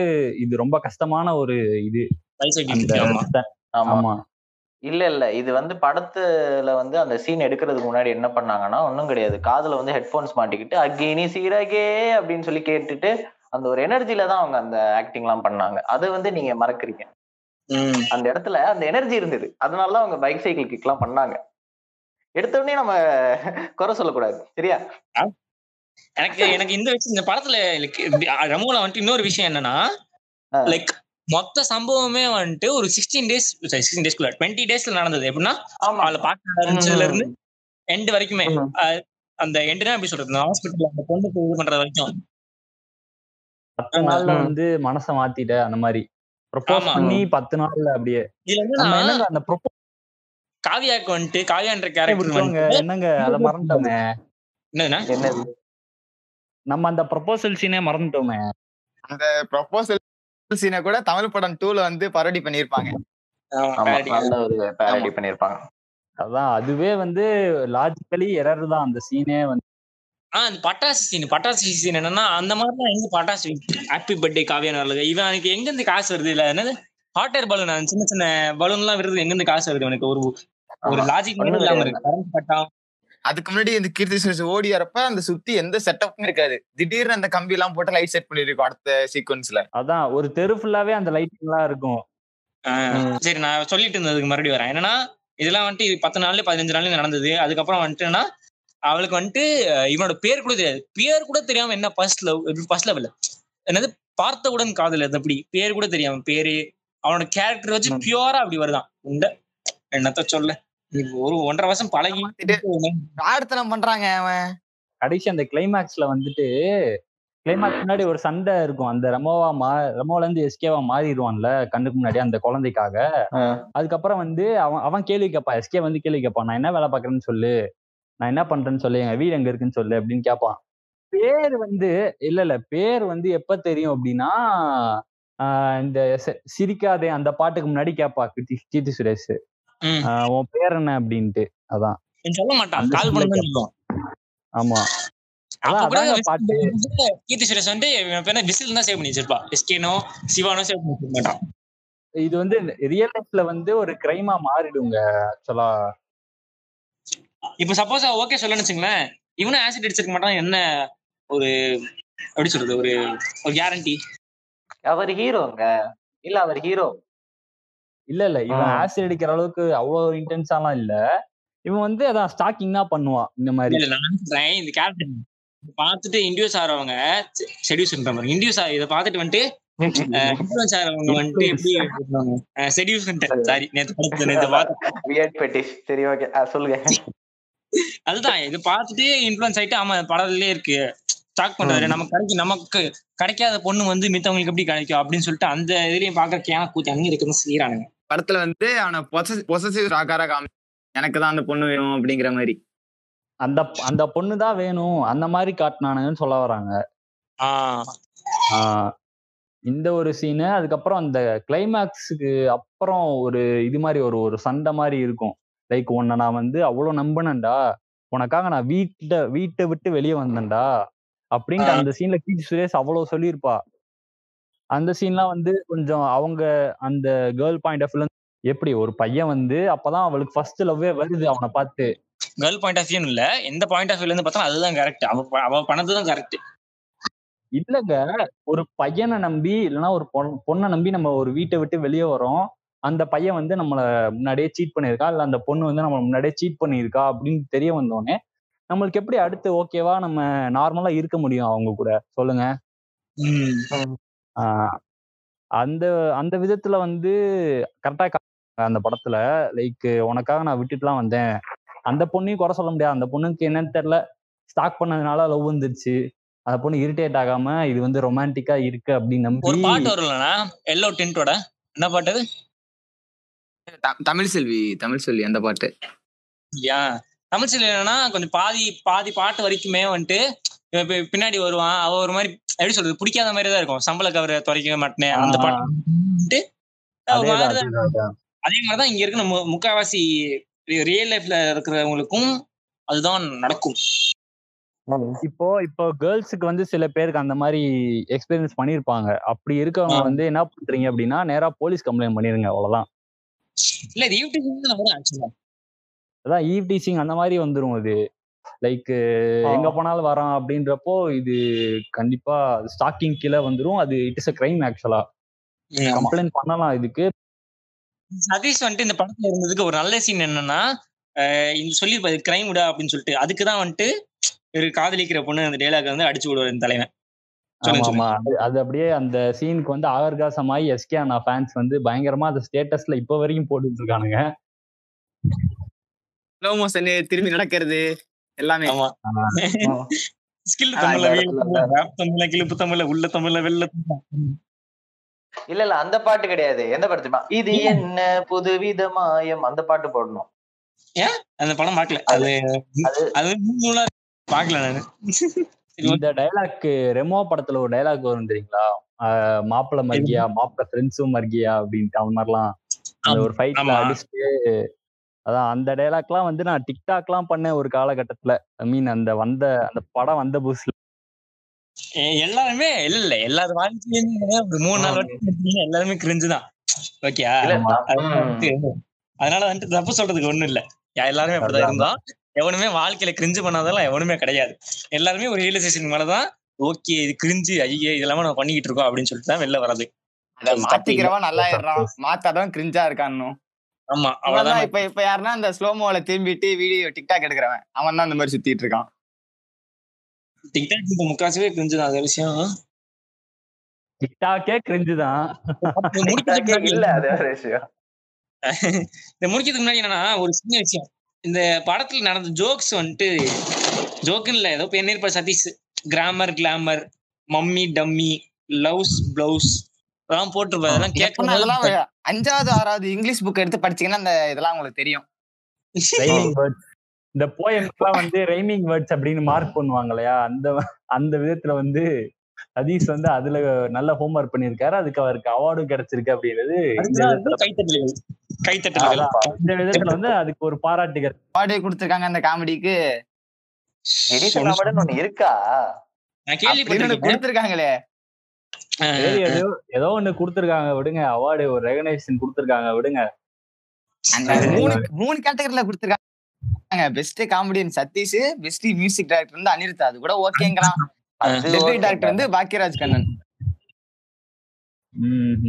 இது ரொம்ப கஷ்டமான ஒரு இது. ஆமா. இல்ல இல்ல. இது வந்து படத்துல வந்து அந்த சீன் எடுக்கிறதுக்கு முன்னாடி என்ன பண்ணாங்கன்னா ஒண்ணும் கிடையாது. காதுல வந்து ஹெட்போன்ஸ் மாட்டிக்கிட்டு அக்கினி சீரகே அப்படின்னு சொல்லி கேட்டுட்டு அந்த ஒரு எனர்ஜில தான் அவங்க அந்த ஆக்டிங் எல்லாம் பண்ணாங்க. அது வந்து நீங்க மறக்கறீங்க. அந்த இடத்துல அந்த எனர்ஜி இருந்தது. அதனால தான் அவங்க பைக் சைக்கிள் கிக் எல்லாம் பண்ணாங்க. எடுத்த உடனே நம்ம குறை சொல்லக்கூடாது. சரியா? எனக்கு எனக்கு இந்த விஷயம் இந்த படத்துல ரமோல வந்துட்டு இன்னொரு விஷயம் என்னன்னா. லைக் மொத்த சம்பவமே வந்துட்டு ஒரு சிக்ஸ்டீன் டேஸ் சிக்ஸ்டீன் டேஸ்க்குள்ள டுவெண்ட்டி டேஸ்ல நடந்தது. எப்படின்னா ஆமா. அவளை பார்க்க ஆரம்பிச்சதுல இருந்து எண்ட் வரைக்குமே அந்த எண்டுனா எப்படி சொல்றது ஹாஸ்பிட்டல் அந்த பொண்ணுக்கு இது பண்றது வரைக்கும். பத்து நாள்ல. வந்து மனசை மாத்திட்ட அந்த மாதிரி. ப்ரொபோஸ். பண்ணி பத்து நாள்ல அப்படியே. அந்த ப்ரொபோஸ் காவியாக்கு வந்துட்டு காவியான்ற கேரக்டர் என்னங்க? அதை மறந்துட்டோமே. என்னது? நம்ம அந்த ப்ரொபோசல் சீனே மறந்துட்டோமே. அந்த ப்ரொபோசல் சீனை கூட தமிழ் படம் டூல வந்து பரடி பண்ணிருப்பாங்க ஆமா, ஆமா parody. நல்ல ஒரு பேரடி பண்ணிருப்பாங்க அதான் அதுவே வந்து லாஜிக்கலி எரர் தான். அந்த சீனே வந்து ஆஹ் அந்த பட்டாசு சீன் பட்டாசு சீன் என்னன்னா அந்த மாதிரிலாம் எங்க பட்டாசு ஹாப்பி பர்த்டே காவியான வருது இவன் எனக்கு எங்க இருந்து காசு வருது? இல்ல என்னது? ஹாட் ஏர் பலூன் சின்ன சின்ன பலூன் எல்லாம் வருது எங்க இருந்து காசு வருது எனக்கு ஒரு ஒரு. லாஜிக் இல்லாம. இருக்கு. கரண்ட் கட்டா அதுக்கு முன்னாடி இந்த கீர்த்தி சுரேஷ் ஓடி வரப்ப அந்த சுத்தி எந்த செட்டப்பும் இருக்காது. திடீர்னு அந்த கம்பி எல்லாம் போட்டு லைட் செட் பண்ணிருக்கோம் அடுத்த சீக்வன்ஸ்ல அதான் ஒரு தெரு ஃபுல்லாவே அந்த லைட்டிங்லாம் இருக்கும். ஆஹ் சரி நான் சொல்லிட்டு இருந்ததுக்கு மறுபடியும் வரேன். என்னன்னா இதெல்லாம் வந்துட்டு இது பத்து நாள்ல பதினஞ்சு நாள்ல நடந்தது. அதுக்கப்புறம் வந்துட்டுன்னா அவளுக்கு வந்துட்டு இவனோட பேர் கூட தெரியாது. பேர் கூட தெரியாம என்ன ஃபர்ஸ்ட் லவ் ஃபர்ஸ்ட் லெவல் என்னது? பார்த்தவுடன் காதல் அது அப்படி. பேர் கூட தெரியாம பேரு. அவனோட கேரக்டர் வச்சு. பியூரா அப்படி வருதான். உண்ட. என்னத்த சொல்ல? நீ ஒரு ஒன்றரை வருஷம் பழகி. ஆடுத்தனம் பண்றாங்க அவன். கடைசி அந்த கிளைமேக்ஸ்ல வந்துட்டு கிளைமேக்ஸ் முன்னாடி ஒரு சண்டை இருக்கும். அந்த ரெமோவா மா ரெமோல இருந்து எஸ்கேவா மாறிடுவான்ல கண்ணுக்கு முன்னாடி அந்த குழந்தைக்காக. அதுக்கப்புறம் வந்து அவன் அவன் கேள்வி கேட்பான். எஸ்கே வந்து கேள்வி கேட்பான். நான் என்ன வேலை பார்க்கறேன்னு சொல்லு. நான் என்ன பண்றேன்னு சொல்லு எங்க வீடு எங்க இருக்குன்னு சொல்லு அப்படின்னு கேட்பான் பேர் வந்து இல்ல இல்ல. பேர் வந்து எப்ப தெரியும் அப்படின்னா இந்த சிரிக்காதே அந்த பாட்டுக்கு முன்னாடி கேட்பா கீர்த்தி கீர்த்தி சுரேஷ். உன் பேர் என்ன அப்படின்ட்டு. அதான். சொல்ல மாட்டான். கால் scene ல பண்ணு கேட்பான். சொல்லுவான். ஆமா. பாட்டு. கீர்த்தி சுரேஷ் வந்து விசில் தான் சேவ் பண்ணி வச்சிருப்பா. எஸ்கேனோ சிவானோ சேவ் பண்ணி வச்சிருக்க மாட்டான். இது வந்து ரியல் லைஃப்ல வந்து ஒரு கிரைமா மாறிடுங்க ஆக்சுவலா இப்ப சப்போஸ் ஓகே சொல்லணும்னு வச்சுங்களேன் இவனும் ஆசிட் அடிச்சிருக்க மாட்டான். என்ன ஒரு எப்படி சொல்றது ஒரு ஒரு கேரண்டி அவர் ஹீரோங்க இல்ல அவர் ஹீரோ இல்ல இல்ல. இவன். ஆசிட் அடிக்கிற அளவுக்கு அவ்வளவு இன்டென்ஸாலாம் இல்ல. இவன் வந்து அதான் ஸ்டாக்கிங் தான் பண்ணுவான் இந்த மாதிரி. இந்த கேரக்டர் பார்த்துட்டு இண்டியூஸ் ஆறவங்க செடியூஸ் பண்றாங்க இண்டியூஸ் இதை பார்த்துட்டு வந்துட்டு இன்ஃபுளுன்ஸ் ஆறவங்க வந்துட்டு எப்படி செடியூஸ் சாரி. நேத்து சரி ஓகே சொல்லுங்க. அதுதான் இது பார்த்துட்டு இன்ஃபுளுன்ஸ் ஆயிட்டு ஆமா படத்துலயே இருக்கு. ஸ்டாக் பண்றாரு. நமக்கு கிடைக்கும் நமக்கு கிடைக்காத பொண்ணு வந்து மித்தவங்களுக்கு எப்படி கிடைக்கும் அப்படின்னு சொல்லிட்டு அந்த இதுலயும் பாக்குற கேன கூத்தி அங்க இருக்குன்னு செய்யறானுங்க படத்துல வந்து அவனை பொசசிவ் ராக்காரா காமி எனக்கு தான் அந்த பொண்ணு வேணும் அப்படிங்கிற மாதிரி. அந்த அந்த பொண்ணு தான் வேணும். அந்த மாதிரி காட்டினானுங்கன்னு சொல்ல வராங்க. ஆஹ் ஆஹ் இந்த ஒரு சீனு அதுக்கப்புறம் அந்த கிளைமேக்ஸுக்கு அப்புறம் ஒரு இது மாதிரி ஒரு ஒரு சண்டை மாதிரி இருக்கும். லைக் உன்னை நான் வந்து அவ்வளோ நம்பினேன்டா. உனக்காக நான் வீட்டை வீட்டை விட்டு வெளியே வந்தேன்டா. அப்படின்ட்டு அந்த சீன்ல கீர்த்தி சுரேஷ் அவ்வளவு சொல்லியிருப்பா. அந்த சீன்லாம் வந்து கொஞ்சம் அவங்க அந்த கேர்ள் பாயிண்ட் ஆஃப் எப்படி ஒரு பையன் வந்து அப்பதான் அவளுக்கு ஃபர்ஸ்ட் லவ்வே வருது அவனை பார்த்து. கேர்ள் பாயிண்ட் ஆஃப் வியூ இல்ல. எந்த பாயிண்ட் ஆஃப் வியூல இருந்து பார்த்தா அதுதான் கரெக்ட் அவ அவ பண்ணதுதான் கரெக்ட் இல்லங்க. ஒரு பையனை நம்பி இல்லைன்னா ஒரு பொண் பொண்ணை நம்பி நம்ம ஒரு வீட்டை விட்டு வெளியே வரோம் அந்த பையன் வந்து நம்மள முன்னாடியே சீட் பண்ணியிருக்கா? இல்ல அந்த பொண்ணு வந்து நம்ம முன்னாடியே சீட் பண்ணியிருக்கா? அப்படின்னு தெரிய வந்தோடனே நம்மளுக்கு எப்படி அடுத்து ஓகேவா நம்ம நார்மலா இருக்க முடியும் அவங்க கூட? சொல்லுங்க. ஆஹ் அந்த அந்த விதத்துல வந்து கரெக்டா அந்த படத்துல லைக் உனக்காக நான் விட்டுட்டுலாம் வந்தேன். அந்த பொண்ணையும் குறை சொல்ல முடியாது. அந்த பொண்ணுக்கு என்னன்னு தெரியல. ஸ்டாக் பண்ணதுனால லவ் வந்துருச்சு. அந்த பொண்ணு இரிட்டேட் ஆகாம இது வந்து ரொமான்டிக்கா இருக்கு அப்படின்னு ஒரு நம்பி பாட்டு வரும்லண்ணா? எல்லோ டென்ட்டோட என்ன பாட்டு தமிழ் செல்வி தமிழ் செல்வி அந்த பாட்டு. யா தமிழ் சில என்னன்னா கொஞ்சம் பாதி பாதி பாட்டு வரைக்குமே வந்துட்டு பின்னாடி வருவான். அவ ஒரு மாதிரி எப்படி சொல்றது பிடிக்காத மாதிரி தான் இருக்கும். சம்பள கவரை துறைக்க மாட்டேன் அந்த பாட்டு. அதே மாதிரிதான் இங்க இருக்கிற மு- முக்காவாசி ரியல் லைஃப்ல இருக்கிறவங்களுக்கும் அதுதான் நடக்கும். இப்போ இப்போ கேர்ள்ஸுக்கு வந்து சில பேருக்கு அந்த மாதிரி எக்ஸ்பீரியன்ஸ் பண்ணியிருப்பாங்க அப்படி இருக்கவங்க. வந்து என்ன பண்றீங்க அப்படின்னா நேரா போலீஸ் கம்ப்ளைண்ட் பண்ணிருங்க அவ்வளவுதான். இல்ல இது யூடியூப் வரும் ஆக்சுவலா அதான் ஈவ் டீசிங் அந்த மாதிரி வந்துரும் இது லைக் எங்க போனாலும் வரான் அப்படின்றப்போ இது கண்டிப்பா ஸ்டாக்கிங் கீழே வந்துரும். அது இட் இஸ் அ கிரைம் ஆக்சுவலா கம்ப்ளைண்ட் பண்ணலாம் இதுக்கு. சதீஷ் வந்துட்டு இந்த படத்துல இருந்ததுக்கு ஒரு நல்ல சீன் என்னன்னா இந்த சொல்லியிருப்பாரு கிரைம் விடா அப்படின்னு சொல்லிட்டு. அதுக்கு தான் வந்துட்டு ஒரு காதலிக்கிற பொண்ணு அந்த டைலாக் வந்து அடிச்சு விடுவார் இந்த தலைவன். ஆமா அது அப்படியே அந்த சீனுக்கு வந்து ஆகர்காசமாயி எஸ்கே அண்ணா ஃபேன்ஸ் வந்து பயங்கரமா அந்த ஸ்டேட்டஸ்ல இப்ப வரைக்கும் போட்டுட்டு இருக்கானுங்க. மோஷன் திரும்பி நடக்கிறது எல்லாமே. ஸ்கில் தமிழ்ல உள்ள தமிழ்ல வெள்ள. இல்ல இல்ல அந்த பாட்டு கிடையாது. எந்த பாட்டு தெரியுமா? இது என்ன புதுவித மாயம் அந்த பாட்டு போடணும். அந்த படம் பார்க்கல. அது அது- பார்க்கல நானு. இந்த டைலாக் ரெமோ படத்துல ஒரு டைலாக் வரும் தெரியுங்களா ஆஹ் மாப்பிள மர்கியா மாப்பிள ஃப்ரெண்ட்ஸும் மர்கியா அப்படின்ட்டு அந்த மாதிரிலாம் அந்த ஒரு ஃபைட்ல. அடிச்சுட்டு அதான் அந்த டைலாக்லாம் வந்து நான் டிக்டாக்லாம் பண்ணேன் ஒரு காலகட்டத்துல ஐ மீன் அந்த வந்த அந்த படம் வந்த புதுசுல எல்லாருமே இல்ல இல்ல எல்லாரும் வாழ்க்கையிலுமே ஒரு மூணு நாள் எல்லாருமே கிரிஞ்சு தான். ம். அதனால வந்துட்டு தப்பு சொல்றதுக்கு ஒண்ணும் இல்ல எல்லாருமே அப்படிதான். இருந்தோம் எவனுமே வாழ்க்கையில கிரிஞ்சு பண்ணாதெல்லாம் எவனுமே கிடையாது. எல்லாருமே ஒரு ரியலைசேஷன் மேலதான் ஓகே இது கிரிஞ்சு ஐயே இதெல்லாம் நம்ம பண்ணிக்கிட்டு இருக்கோம் அப்படின்னு சொல்லிட்டு தான் வெளில வர்றது. அத மாத்திக்கிறவன் நல்லா ஆயிடுறான். மாத்தாதவன் கிரிஞ்சா இருக்கான்னு ஆமா அவ்வளவுதான். இப்ப இப்ப யாருன்னா அந்த ஸ்லோமோல திரும்பிட்டு வீடியோ டிக்டாக் எடுக்கிறவன். அவன் தான் அந்த மாதிரி சுத்திட்டு இருக்கான். டிக்டாக் இப்ப முக்காசுவே கிரிஞ்சு தான். அது விஷயம். டிக்டாக்கே கிரிஞ்சு தான். இல்ல அது வேற விஷயம். இந்த முடிக்கிறதுக்கு முன்னாடி என்னன்னா ஒரு சின்ன விஷயம். இந்த படத்துல நடந்த ஜோக்ஸ் வந்துட்டு ஜோக்குன்னு இல்ல ஏதோ பண்ணிருப்பார் Sathish grammar glamour mummy dummy loves blouse அதெல்லாம் போட்டிருப்பாரு அதெல்லாம் கேட்கணும் அஞ்சாவது ஆறாவது இங்கிலீஷ் புக் எடுத்து படிச்சீங்கன்னா அந்த இதெல்லாம் உங்களுக்கு தெரியும். இந்த போயம்ஸ்லாம் வந்து ரைமிங் வேர்ட்ஸ் அப்படின்னு மார்க் பண்ணுவாங்க இல்லையா? அந்த அந்த விதத்துல வந்து சதீஷ் வந்து அதுல நல்ல ஹோம்ஒர்க் பண்ணியிருக்காரு. அதுக்கு அவருக்கு அவார்டும் கிடைச்சிருக்கு அப்படின்றது அதான், இந்த விதத்துல வந்து அதுக்கு ஒரு பாராட்டுகள். அவார்டே கொடுத்திருக்காங்க அந்த காமெடிக்கு. ஒண்ணு இருக்கா? கொடுத்திருக்காங்களே. ஏதோ ஏதோ ஒண்ணு கொடுத்துருக்காங்க விடுங்க. அவார்டு ஒரு ரெகனைசேஷன் கொடுத்துருக்காங்க விடுங்க. மூணு மூணு கேட்டகரியில கொடுத்திருக்காங்க. Best comedian Sathish best music director வந்து அனிருத். அது கூட ஓகேங்கிறான் அது டெபியூ okay. டைரக்டர் வந்து பாக்கியராஜ் கண்ணன்.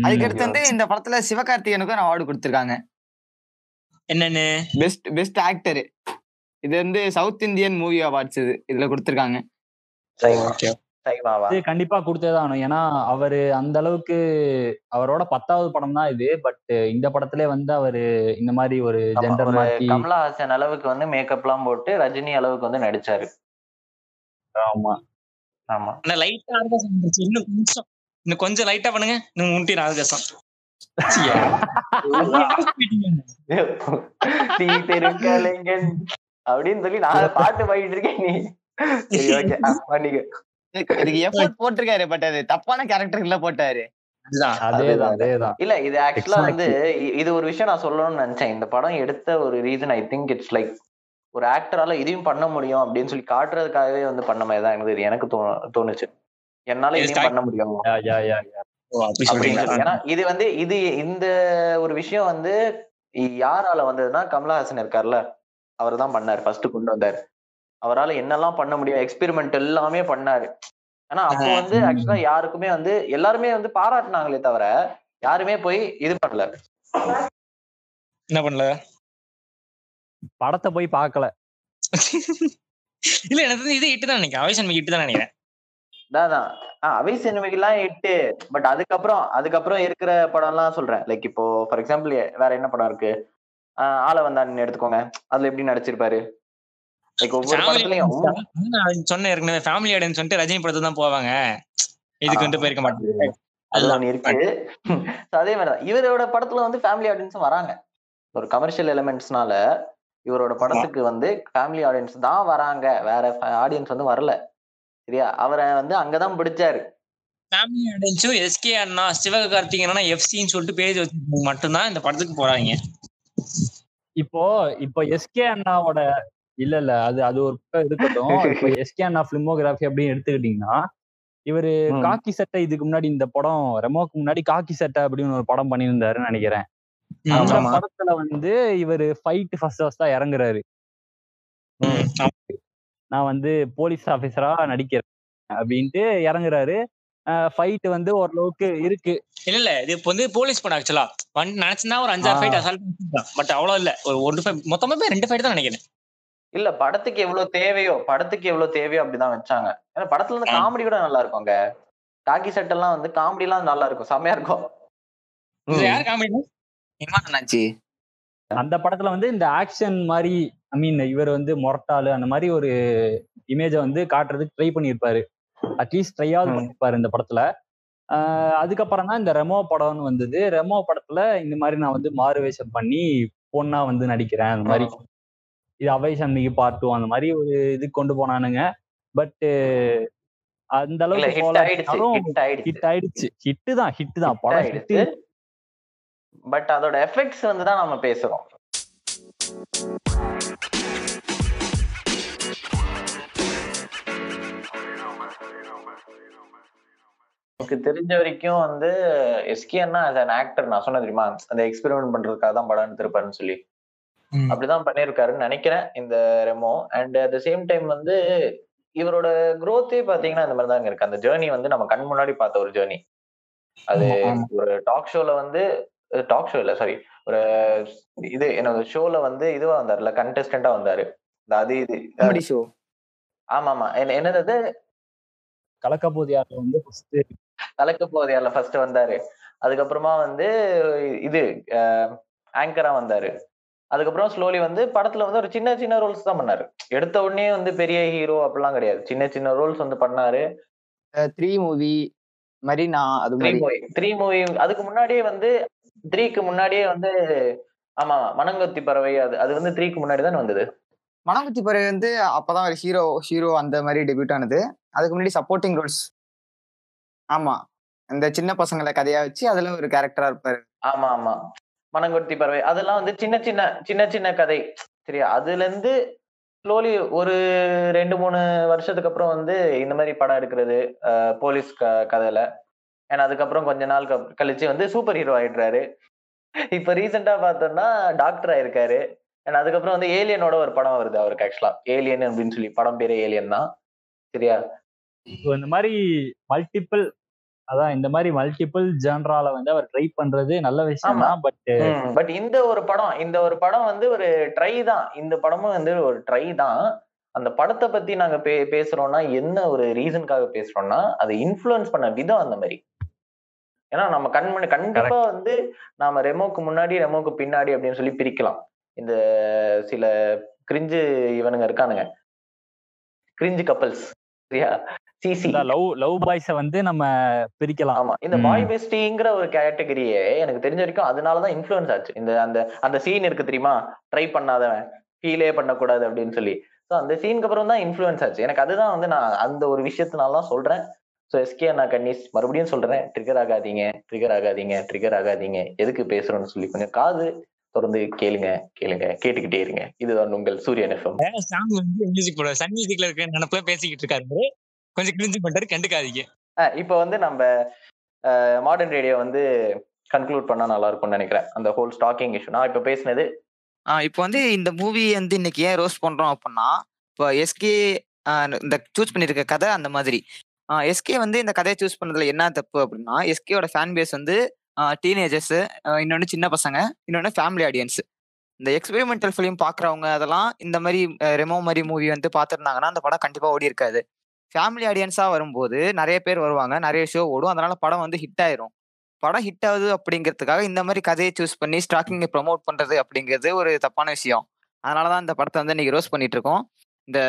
அதுக்கடுத்து வந்து இந்த படத்துல சிவகார்த்திகேயனுக்கும் அவார்டு கொடுத்திருக்காங்க. என்னன்னு? பெஸ்ட் பெஸ்ட் ஆக்டர் இது வந்து சவுத் இந்தியன் மூவி அவார்ட்ஸ் இது. இதுல கொடுத்திருக்காங்க. கண்டிப்பா கொடுத்தேதான் ஆகணும். ஏன்னா அவரு அந்த அளவுக்கு அவரோட பத்தாவது படம் தான் இது. பட் இந்த படத்திலே வந்து அவரு இந்த மாதிரி ஒரு ஜெண்டர் கமலஹாசன் அளவுக்கு வந்து மேக்கப் எல்லாம் போட்டு ரஜினி அளவுக்கு வந்து நடிச்சாரு. ஆமா. ஆமா. லைட்டா இன்னும் கொஞ்சம் இன்னும் கொஞ்சம் லைட்டா பண்ணுங்க. இன்னும் முட்டி ஆர்காசம் நீ தெருக்கலைஞன் அப்படின்னு சொல்லி நான் பாட்டு பாடிட்டு இருக்கேன் நீ. சரி ஓகே பண்ணிக்க. இதுக்கு எஃபோர்ட் போட்டிருக்காரு பட் அது தப்பான கேரக்டர்ல போட்டாரு. அதுதான். அதேதான். அதேதான் இல்ல இது ஆக்சுவலா. வந்து இது ஒரு விஷயம் நான் சொல்லணும்னு நினைச்சேன். இந்த படம் எடுத்த ஒரு reason I think it's like ஒரு ஆக்டரால இதையும் பண்ண முடியும் அப்படின்னு சொல்லி காட்டுறதுக்காகவே வந்து பண்ண மாதிரி தான் எனக்கு எனக்கு தோணு- தோணுச்சு. என்னால start- பண்ண முடியும். ஏன்னா இது வந்து இது இந்த ஒரு விஷயம் வந்து யாரால வந்ததுன்னா கமலஹாசன் இருக்கார்ல. அவர் தான் பண்ணாரு ஃபர்ஸ்ட் கொண்டு வந்தாரு. அவரால என்னெல்லாம் பண்ண முடியும் எக்ஸ்பெரிமெண்ட் எல்லாமே பண்ணாரு. ஆனா அப்போ வந்து ஆக்சுவலா யாருக்குமே வந்து எல்லாருமே வந்து பாராட்டினாங்களே தவிர யாருமே போய் இது பண்ணல. என்ன பண்ணல? படத்தை போய் பார்க்கல. இல்ல எனக்கு இது இட்டு தான் நினைக்கிறேன். அவைசன் இட்டு தான் நினைக்கிறேன். அதான் அவை சினிமைக்கெல்லாம் எட்டு பட் அதுக்கப்புறம் அதுக்கப்புறம் இருக்கிற படம்லாம் சொல்றேன். லைக் இப்போ ஃபார் எக்ஸாம்பிள் வேற என்ன படம் இருக்கு? ஆள வந்தான் எடுத்துக்கோங்க. அதுல எப்படி நடிச்சிருப்பாரு? லைக் ஒவ்வொரு படத்துலயும் நான் சொன்னேன் ஏற்கனவே ஃபேமிலி ஆடியன்ஸ் வந்துட்டு ரஜினி படத்தை தான் போவாங்க. இதுக்கு வந்து போயிருக்க மாட்டாங்க அது ஒண்ணு இருக்கு. அதே மாதிரிதான். இவரோட படத்துல வந்து ஃபேமிலி ஆடியன்ஸும் வராங்க. ஒரு கமர்ஷியல் எலிமெண்ட்ஸ்னால இவரோட படத்துக்கு வந்து ஃபேமிலி ஆடியன்ஸ் தான் வராங்க. வேற ஆடியன்ஸ் வந்து வரல. சரியா அவரை வந்து அங்கதான் பிடிச்சாரு ஃபேமிலி ஆடியன்ஸும் எஸ்கே அண்ணா சிவகார்த்திகேயனா எஃப்சின்னு சொல்லிட்டு பேஜ் வச்சு மட்டும்தான் இந்த படத்துக்கு போறாங்க இப்போ இப்போ எஸ்கே அண்ணாவோட இல்ல இல்ல அது அது ஒரு பக்கம் இருக்கட்டும் இப்போ எஸ்கே அண்ணா பிலிமோகிராஃபி அப்படின்னு எடுத்துக்கிட்டீங்கன்னா இவரு. காக்கி சட்டை இதுக்கு முன்னாடி இந்த படம் ரெமோக்கு முன்னாடி காக்கி சட்டை அப்படின்னு ஒரு படம் பண்ணியிருந்தாருன்னு நினைக்கிறேன் அந்த. படத்துல வந்து இவரு ஃபைட் ஃபர்ஸ்ட் ஃபர்ஸ்டா இறங்குறாரு. நான் வந்து போலீஸ் ஆபீசரா நடிக்கிறேன் அப்படின்ட்டு இறங்குறாரு. ஃபைட் வந்து ஓரளவுக்கு இருக்கு. இல்ல இல்ல. இது இப்போ வந்து போலீஸ் படம் ஆக்சுவலா வந்து நினைச்சுனா ஒரு அஞ்சாறு. ஃபைட் அசால்ட் பட் அவ்வளவு இல்ல. ஒரு ஒன்று ஃபைட் மொத்தமா போய் ரெண்டு ஃபைட் தான் நினைக்கிறேன். இல்ல படத்துக்கு எவ்வளவு தேவையோ படத்துக்கு எவ்வளவு தேவையோ அப்படிதான் வச்சாங்க. ஏன்னா படத்துல இருந்து. காமெடி கூட நல்லா இருக்கும்ங்க காக்கி செட் எல்லாம் வந்து காமெடி எல்லாம் நல்லா இருக்கும். செம்மையா இருக்கும். இது யார் காமெடி என்ன என்னாச்சு அந்த படத்துல வந்து இந்த ஆக்ஷன் மாதிரி ஐ மீன் இவர் வந்து மொரட்டாளு அந்த மாதிரி ஒரு இமேஜை வந்து காட்டுறதுக்கு ட்ரை பண்ணியிருப்பாரு. அட்லீஸ்ட் ட்ரையாவது ம். பண்ணிருப்பாரு இந்த படத்துல. அதுக்கப்புறம் தான் இந்த ரெமோ படம்னு வந்தது. ரெமோ படத்துல இந்த மாதிரி நான் வந்து மாறு வேஷம் பண்ணி பொண்ணா வந்து நடிக்கிறேன் அந்த மாதிரி. இது அவை சன்னிக்கு பார்ட் டூ அந்த மாதிரி ஒரு இது கொண்டு போனானுங்க. பட் அந்த அளவுக்கு ஹிட் ஆயிடுச்சு ஹிட் தான் ஹிட் தான். படம் ஹிட் பட் அதோட எஃபெக்ட்ஸ் வந்து தான் நம்ம பேசுறோம். எனக்கு தெரிஞ்ச வரைக்கும் வந்து எஸ்கேன்னா as an ஆக்டர் நான் சொன்னேன் தெரியுமா? அந்த எக்ஸ்பெரிமெண்ட் பண்றதுக்காக தான் படம் எடுத்திருப்பாருன்னு சொல்லி. அப்படிதான் பண்ணியிருக்காருன்னு நினைக்கிறேன் இந்த Remo. And at the same time வந்து இவரோட growth-ஏ பாத்தீங்கன்னா இந்த மாதிரி தாங்க இருக்கு. அந்த ஜேர்னி வந்து நம்ம கண் முன்னாடி பார்த்த ஒரு ஜேர்னி அது. ஒரு டாக் ஷோல வந்து டாக் ஷோ இல்ல சாரி ஒரு இது என்னோட ஷோல வந்து இதுவா வந்தாருல கண்டெஸ்டண்டா வந்தாரு. இந்த அது இது காமெடி ஷோ ஆமா ஆமா என்ன- என்னது அது? கலக்கப்போதியார்ல வந்து ஃபர்ஸ்ட் கலக்க போதையால ஃபர்ஸ்ட் வந்தாரு. அதுக்கப்புறமா வந்து இது ஆங்கரா வந்தாரு. அதுக்கப்புறம் ஸ்லோலி வந்து படத்துல வந்து ஒரு சின்ன சின்ன ரோல்ஸ் தான் பண்ணாரு. எடுத்த உடனே வந்து பெரிய ஹீரோ அப்படிலாம் கிடையாது. சின்ன சின்ன ரோல்ஸ் வந்து பண்ணாரு. த்ரீ மூவி மரினா அது த்ரீ மாதிரி. மூவி த்ரீ மூவி அதுக்கு முன்னாடியே வந்து த்ரீக்கு முன்னாடியே வந்து ஆமா மணங்கொத்தி பறவை அது அது வந்து த்ரீக்கு முன்னாடி தான் வந்தது? மனங்குத்தி பிறகு வந்து அப்பதான் ஒரு ஹீரோ ஹீரோ அந்த மாதிரி டெபியூட் ஆனது. அதுக்கு முன்னாடி சப்போர்ட்டிங் ரோல்ஸ் ஆமா. இந்த சின்ன பசங்களை கதையா வச்சு அதுல ஒரு கேரக்டரா இருப்பாரு. ஆமா ஆமா. மணங்கொத்தி பறவை. அதெல்லாம் வந்து சின்ன சின்ன சின்ன சின்ன கதை. சரியா அதுல இருந்து ஸ்லோலி ஒரு ரெண்டு மூணு வருஷத்துக்கு அப்புறம் வந்து இந்த மாதிரி படம் எடுக்கிறது போலீஸ் க கதையில. ஏன்னா அதுக்கப்புறம் கொஞ்ச நாள் கழிச்சு வந்து சூப்பர் ஹீரோ ஆயிடுறாரு. இப்ப ரீசெண்டா பார்த்தோம்னா டாக்டர் ஆயிருக்காரு. ஏன்னா அதுக்கப்புறம் வந்து ஏலியனோட ஒரு படம் வருது அவருக்கு ஆக்சுவலா ஏலியன் அப்படின்னு சொல்லி படம் பேரே ஏலியன் தான். சரியா? இந்த மாதிரி மல்டிபிள் அதான் இந்த மாதிரி மல்டிபிள் ஜான்ரால வந்து அவர் ட்ரை பண்றது நல்ல விஷயம் தான் பட் பட் இந்த ஒரு படம் இந்த ஒரு படம் வந்து ஒரு ட்ரை தான். இந்த படமும் வந்து ஒரு ட்ரை தான். அந்த படத்தை பத்தி நாங்க பே பேசுறோம்னா என்ன ஒரு ரீசனுக்காக பேசுறோம்னா அதை இன்ஃப்ளூயன்ஸ் பண்ண விதம் அந்த மாதிரி. ஏன்னா நம்ம கண் முன்ன- கண்டிப்பா வந்து நாம ரெமோக்கு முன்னாடி ரெமோக்கு பின்னாடி அப்படின்னு சொல்லி பிரிக்கலாம். இந்த சில கிரிஞ்சு இவனுங்க இருக்கானுங்க. Cringe couples. சரியா? சிசி. லவ் லவ் பாய்ஸை வந்து நம்ம பிரிக்கலாம். ஆமா. இந்த. பாய் பெஸ்டிங்கிற ஒரு கேட்டகரியே எனக்கு தெரிஞ்ச வரைக்கும் அதனாலதான் இன்ஃப்ளூயன்ஸ் ஆச்சு. இந்த அந்த அந்த சீன் இருக்கு தெரியுமா? ட்ரை பண்ணாதவன். ஃபீலே பண்ணக்கூடாது அப்படின்னு சொல்லி. ஸோ அந்த சீனுக்கு அப்புறம் தான் இன்ஃப்ளூயன்ஸ் ஆச்சு. எனக்கு அதுதான் வந்து நான் அந்த ஒரு விஷயத்தினால தான் சொல்றேன். ஸோ எஸ்கே நான் கன்னிஸ் மறுபடியும் சொல்றேன் ட்ரிகர் ஆகாதீங்க ட்ரிகர் ஆகாதீங்க ட்ரிகர் ஆகாதீங்க. எதுக்கு பேசுறோம்னு சொல்லி கொஞ்சம் காது திறந்து கேளுங்க கேளுங்க கேட்டுக்கிட்டே இருங்க. இதுதான் உங்கள் சூரியன் எஃப்எம் சாங் வந்து மியூசிக் போட. சன் மியூசிக்ல இருக்க நினப்புல பேசிக்கிட்டு இருக்காரு கொஞ்சம் கிரிஞ்சு பண்ணிட்டாரு கண்டுக்காதீங்க. இப்போ வந்து நம்ம மாடர்ன் ரேடியோ வந்து கன்க்ளூட் பண்ணா நல்லா இருக்கும்னு நினைக்கிறேன். அந்த ஹோல் ஸ்டாக்கிங் இஷ்யூ நான் இப்போ பேசினது இப்போ வந்து இந்த மூவி வந்து இன்னைக்கு ஏன் ரோஸ்ட் பண்றோம் அப்படின்னா இப்போ எஸ்கே இந்த சூஸ் பண்ணிருக்க கதை அந்த மாதிரி. எஸ்கே வந்து இந்த கதையை சூஸ் பண்ணதுல என்ன தப்பு அப்படின்னா எஸ்கேயோட ஃபேன் பேஸ் வந்து டீனேஜர்ஸ் இன்னொன்று சின்ன பசங்க இன்னொன்று ஃபேமிலி ஆடியன்ஸ் இந்த எக்ஸ்பெரிமெண்டல் ஃபிலிம் பார்க்குறவங்க அதெல்லாம் இந்த மாதிரி ரெமோ மாதிரி மூவி வந்து பார்த்துருந்தாங்கன்னா அந்த படம் கண்டிப்பாக ஓடி இருக்காது. ஃபேமிலி ஆடியன்ஸாக வரும்போது நிறைய பேர் வருவாங்க நிறைய ஷோ ஓடும். அதனால படம் வந்து ஹிட் ஆயிரும். படம் ஹிட் ஆகுது அப்படிங்கிறதுக்காக இந்த மாதிரி கதையை சூஸ் பண்ணி ஸ்டாக்கிங்கை ப்ரமோட் பண்ணுறது அப்படிங்கிறது ஒரு தப்பான விஷயம். அதனால தான் இந்த படத்தை வந்து இன்னைக்கு ரோஸ் பண்ணிட்டு இருக்கோம். இந்த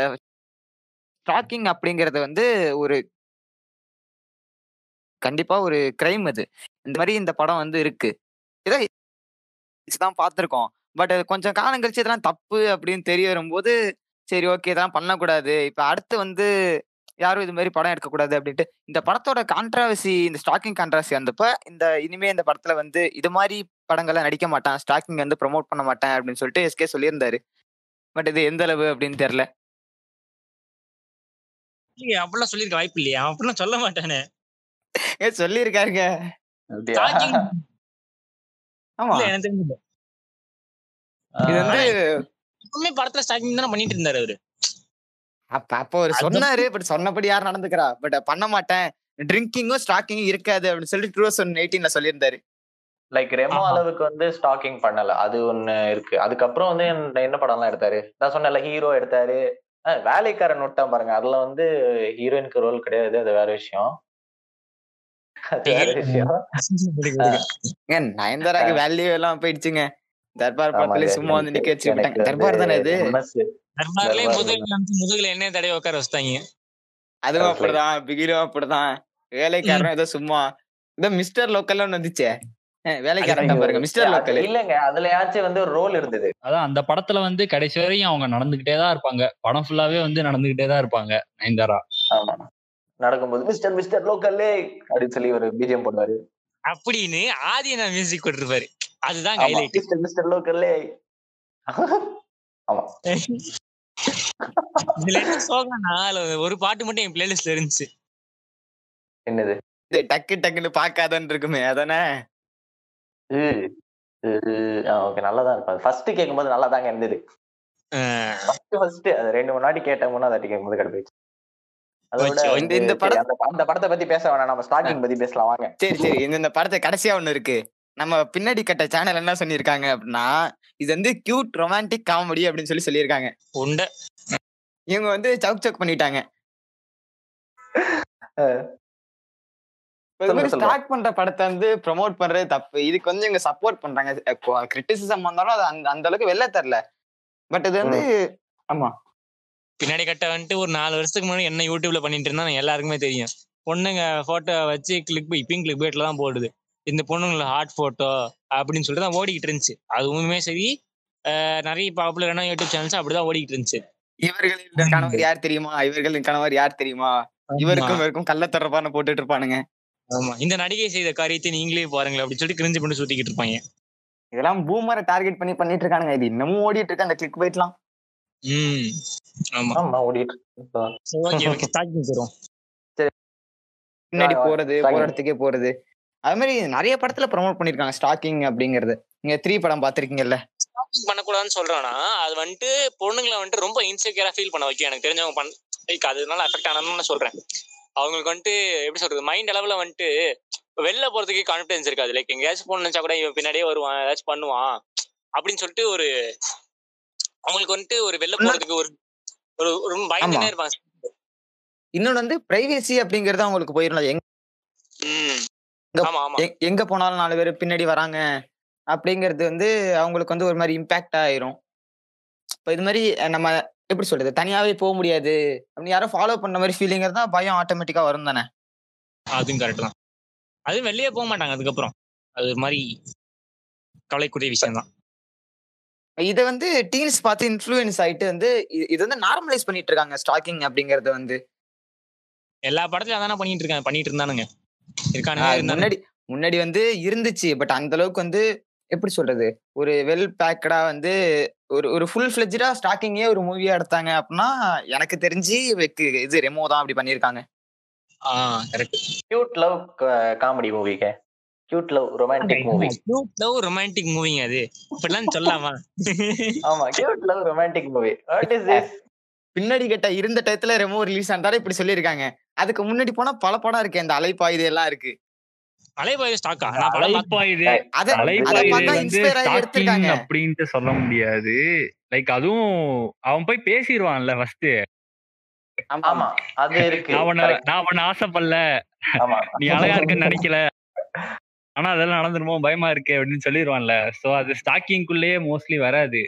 ஸ்டாக்கிங் அப்படிங்கிறது வந்து ஒரு கண்டிப்பா ஒரு கிரைம் அது. இந்த மாதிரி இந்த படம் வந்து இருக்கு. இதை தான் பார்த்துருக்கோம். பட் கொஞ்சம் காலம் கழிச்சு இதெல்லாம் தப்பு அப்படின்னு தெரிய வரும்போது சரி ஓகே இதெல்லாம் பண்ணக்கூடாது. இப்போ அடுத்து வந்து யாரும் இது மாதிரி படம் எடுக்கக்கூடாது அப்படின்ட்டு இந்த படத்தோட கான்ட்ரவர்சி இந்த ஸ்டாக்கிங் கான்ட்ரவர்சி வந்தப்ப இந்த இனிமே இந்த படத்துல வந்து இது மாதிரி படங்கள்லாம் நடிக்க மாட்டான். ஸ்டாக்கிங் வந்து ப்ரொமோட் பண்ண மாட்டேன் அப்படின்னு சொல்லிட்டு எஸ்கே சொல்லியிருந்தாரு. பட் இது எந்த அளவு அப்படின்னு தெரியல. இல்லையா அப்படிலாம் சொல்லியிருக்க வாய்ப்பு இல்லையா. அப்படிலாம் சொல்ல மாட்டானே. ஏ ஆமா. இல்ல, எனக்கு தெரிஞ்சது. இது வந்து எப்பவுமே படத்துல ஸ்டாக்கிங் தானே பண்ணிட்டு இருந்தாரு அவரு. அப்ப அப்போ அவர் சொன்னாரு பட் சொன்னபடி யார் நடந்துக்கிறா? பட் பண்ண மாட்டேன். ட்ரிங்கிங்கும் ஸ்டாக்கிங்கும் இருக்காது அப்படின்னு சொல்லிட்டு டூ தௌசண்ட் எயிட்டீன்ல சொல்லியிருந்தாரு லைக் ரெமோ. அளவுக்கு வந்து ஸ்டாக்கிங் பண்ணல. அது ஒண்ணு இருக்கு. அதுக்கப்புறம் வந்து என்ன- படம்லாம் எடுத்தாரு? நான் சொன்னேன்ல ஹீரோ எடுத்தாரு. வேலைக்காரன் விட்டான் பாருங்க. அதுல வந்து ஹீரோயினுக்கு ரோல் கிடையாது. அது வேற விஷயம். நயன்தாராக்கு வேல்யூ எல்லாம் போயிடுச்சுங்க. தர்பார் படத்துல சும்மா வந்து நிக்க வச்சு எனக்கு விட்டாங்க தர்பார் தானே இது? தர்பார்லயே தர்பார் முதுகுல முதுகுல என்ன தடவை உட்கார வச்சிட்டாங்க. அதுவும் அப்படிதான் பிகிலும் அப்படிதான். வேலைக்காரன் ஏதோ சும்மா ஏதோ மிஸ்டர் லோக்கல்ல ஒண்ணு வந்துச்சே. வேலைக்காரன் பாருங்க மிஸ்டர் லோக்கல் இல்லங்க அதுலயாச்சும் வந்து ஒரு ரோல் இருந்தது. அதான் அந்த படத்துல வந்து கடைசி வரையும் அவங்க நடந்துகிட்டே தான் இருப்பாங்க. படம் ஃபுல்லாவே வந்து நடந்துகிட்டே தான் இருப்பாங்க நயன்தாரா. ஆமா. நடக்கும்போது மிஸ்டர் மிஸ்டர் லோக்கல்லே அப்படின்னு சொல்லி ஒரு பிஜிஎம் போடுவாரு. அப்படின்னு ஆதி நான் மியூசிக் போட்டிருப்பாரு அதுதான் ஹைலைட் மிஸ்டர் மிஸ்டர் லோக்கல்லே ஆமா. இதுல என்ன சோகம்னா அதுல ஒரு பாட்டு மட்டும் என் பிளேலிஸ்ட்ல இருந்துச்சு. என்னது? டக்கு டக்குன்னு பாக்காதன்னு இருக்குமே அதானே? ஓகே நல்லாதான் இருக்கும். ஃபர்ஸ்ட் கேட்கும்போது நல்லா தாங்க இருந்தது. ஃபர்ஸ்ட் ஃபர்ஸ்ட் அது ரெண்டு மூணு வாட்டி கேட்ட மூணாவது கேட்கும்போது. வந்து இந்த- இந்த படம் அந்த அந்த படத்தை பத்தி பேச வேணாம். நம்ம ஸ்டார்டிங் பத்தி பேசலாம் வாங்க. சரி சரி. இந்த இந்த படத்தை கடைசியா ஒண்ணு இருக்கு. நம்ம பின்னாடி கட்ட சேனல் என்ன சொல்லியிருக்காங்க அப்படின்னா இது வந்து கியூட் ரொமான்டிக் காமெடி அப்படின்னு சொல்லி சொல்லியிருக்காங்க. உண்ட. இவங்க வந்து சவுக் சவுக் பண்ணிட்டாங்க. ஸ்டார்ட் பண்ற படத்தை வந்து ப்ரோமோட் பண்றது தப்பு. இதுக்கு வந்து இவங்க சப்போர்ட் பண்றாங்க. கிரிட்டிசிசம் வந்தாலும் அது அந்த அந்த அளவுக்கு வெளில தரல. பட் இது வந்து ஆமா. பின்னாடி கட்ட வந்துட்டு ஒரு நாலு வருஷத்துக்கு முன்னாடி என்ன யூடியூப்ல பண்ணிட்டு இருந்தா எல்லாருக்குமே தெரியும். பொண்ணுங்க போட்டோ வச்சு கிளிக் இப்பயும் கிளிக் பேட்ல தான் போடுது. இந்த பொண்ணுங்கள ஹாட் போட்டோ அப்படின்னு சொல்லிட்டு தான் ஓடிக்கிட்டு இருந்துச்சு. அதுவுமே சரி நிறைய பாப்புலரான யூடியூப் சேனல்ஸ் அப்படிதான் ஓடிக்கிட்டு இருந்துச்சு. இவர்களின் கணவர் யார் தெரியுமா? இவர்களின் கணவர் யார் தெரியுமா? இவருக்கும் இவருக்கும் கள்ள தொடர்பான போட்டுட்டு இருப்பானுங்க. ஆமா. இந்த நடிகை செய்த காரியத்தை நீங்களே பாருங்களேன் அப்படின்னு சொல்லி கிரிஞ்சு பண்ணி சுத்திக்கிட்டு இருப்பாங்க. இதெல்லாம் பூமரை டார்கெட் பண்ணி பண்ணிட்டு இருக்கானுங்க. இது இன்னமும் ஓடிட்டு இருக்கு அந்த கிளிக் பைட்லாம் ஆமா. ஓடிட்டு பின்னாடி போறது. போற இடத்துக்கே போறது. அது மாதிரி நிறைய படத்துல ப்ரோமோட் பண்ணிருக்காங்க ஸ்டாக்கிங் அப்படிங்கறது. நீங்க த்ரீ படம் பாத்திருக்கீங்கல்ல ஸ்டாக்கிங் பண்ணக்கூடாதுன்னு சொல்றேன்னா அது வந்துட்டு பொண்ணுங்களை வந்துட்டு ரொம்ப இன்செக்யூரா ஃபீல் பண்ண வைக்கும். எனக்கு தெரிஞ்சவங்க பண் like அதனால அஃபெக்ட் ஆனதுன்னு நான் சொல்றேன். அவங்களுக்கு வந்துட்டு எப்படி சொல்றது மைண்ட் அளவுல வந்துட்டு வெளில போறதுக்கு கான்பிடன்ஸ் இருக்காது. லைக் எங்கேயாச்சும் போன நினைச்சா கூட இவன் பின்னாடியே வருவான் ஏதாச்சும் பண்ணுவான் அப்படின்னு சொல்லிட்டு ஒரு அவங்களுக்கு வந்துட்டு ஒரு வெளில போறதுக்கு ஒரு ஒரு ஒரு பயந்துனே. இருப்பாங்க. இன்னொன்னு வந்து பிரைவேசி அப்படிங்கறது அவங்களுக்கு போயிடும் எங்க எங்க போனாலும் நாலு பேர் பின்னாடி வராங்க அப்படிங்கிறது வந்து அவங்களுக்கு வந்து ஒரு மாதிரி இம்பாக்ட் ஆயிரும். இப்போ இது மாதிரி நம்ம எப்படி சொல்றது? தனியாவே போக முடியாது. அப்படின்னு யாரும் ஃபாலோ பண்ண மாதிரி ஃபீலிங் இருந்தா பயம் ஆட்டோமேட்டிக்கா வரும் தானே? அதுவும் கரெக்ட் தான். அதுவும் வெளியே போக மாட்டாங்க அதுக்கப்புறம். அது மாதிரி கவலைக்குரிய விஷயம் தான் இதை வந்து டீன்ஸ் பார்த்து இன்ஃப்ளூயன்ஸ் ஆயிட்டு வந்து இது வந்து நார்மலைஸ் பண்ணிட்டு இருக்காங்க ஸ்டாக்கிங் அப்படிங்கறது வந்து. எல்லா படத்துலயும் அதானே பண்ணிட்டு இருக்காங்க பண்ணிட்டு இருந்தானுங்க. இருக்கானுங்க. முன்னாடி முன்னாடி வந்து இருந்துச்சு பட் அந்த அளவுக்கு வந்து எப்படி சொல்றது? ஒரு வெல் பேக்கடா வந்து ஒரு ஒரு ஃபுல் ஃபிளெஜ்டா ஸ்டாக்கிங்கே ஒரு மூவியா எடுத்தாங்க அப்படின்னா எனக்கு தெரிஞ்சு வெக்கு இது ரெமோ தான் அப்படி பண்ணியிருக்காங்க. ஆ கரெக்ட் கியூட் லவ் காமெடி மூவிக்கு cute love romantic movie love romantic மூவிங்க அது. இப்படிலாம் சொல்லாமா? ஆமா cute love romantic movie what is this பின்னாடி கேட்ட இருந்த டயத்துல ரெமோ ரிலீஸ் ஆனாரு இப்படி சொல்லியிருக்காங்க. அதுக்கு முன்னாடி போனா பல படம் இருக்கு இந்த அலைப்பாயுது எல்லாம் இருக்கு. அலைபாய் ஸ்டாக்கா நான் படம் அலைப்பா இது அத எடுத்திருக்காங்க. அப்படின்ட்டு சொல்ல முடியாது. லைக் அதுவும் அவன் போய் பேசிடுவான்ல ஃபர்ஸ்ட் ஆமா. அது இருக்கு. நான் ஆசைப்படல. ஆமா. நீ அழகா இருக்குன்னு நினைக்கல. ஆனா அதெல்லாம் நடந்துருமோ? பயமா இருக்கு அப்படின்னு சொல்லிடுவான்ல சோ அது ஸ்டாக்கிங்குள்ளேயே மோஸ்ட்லி வராது.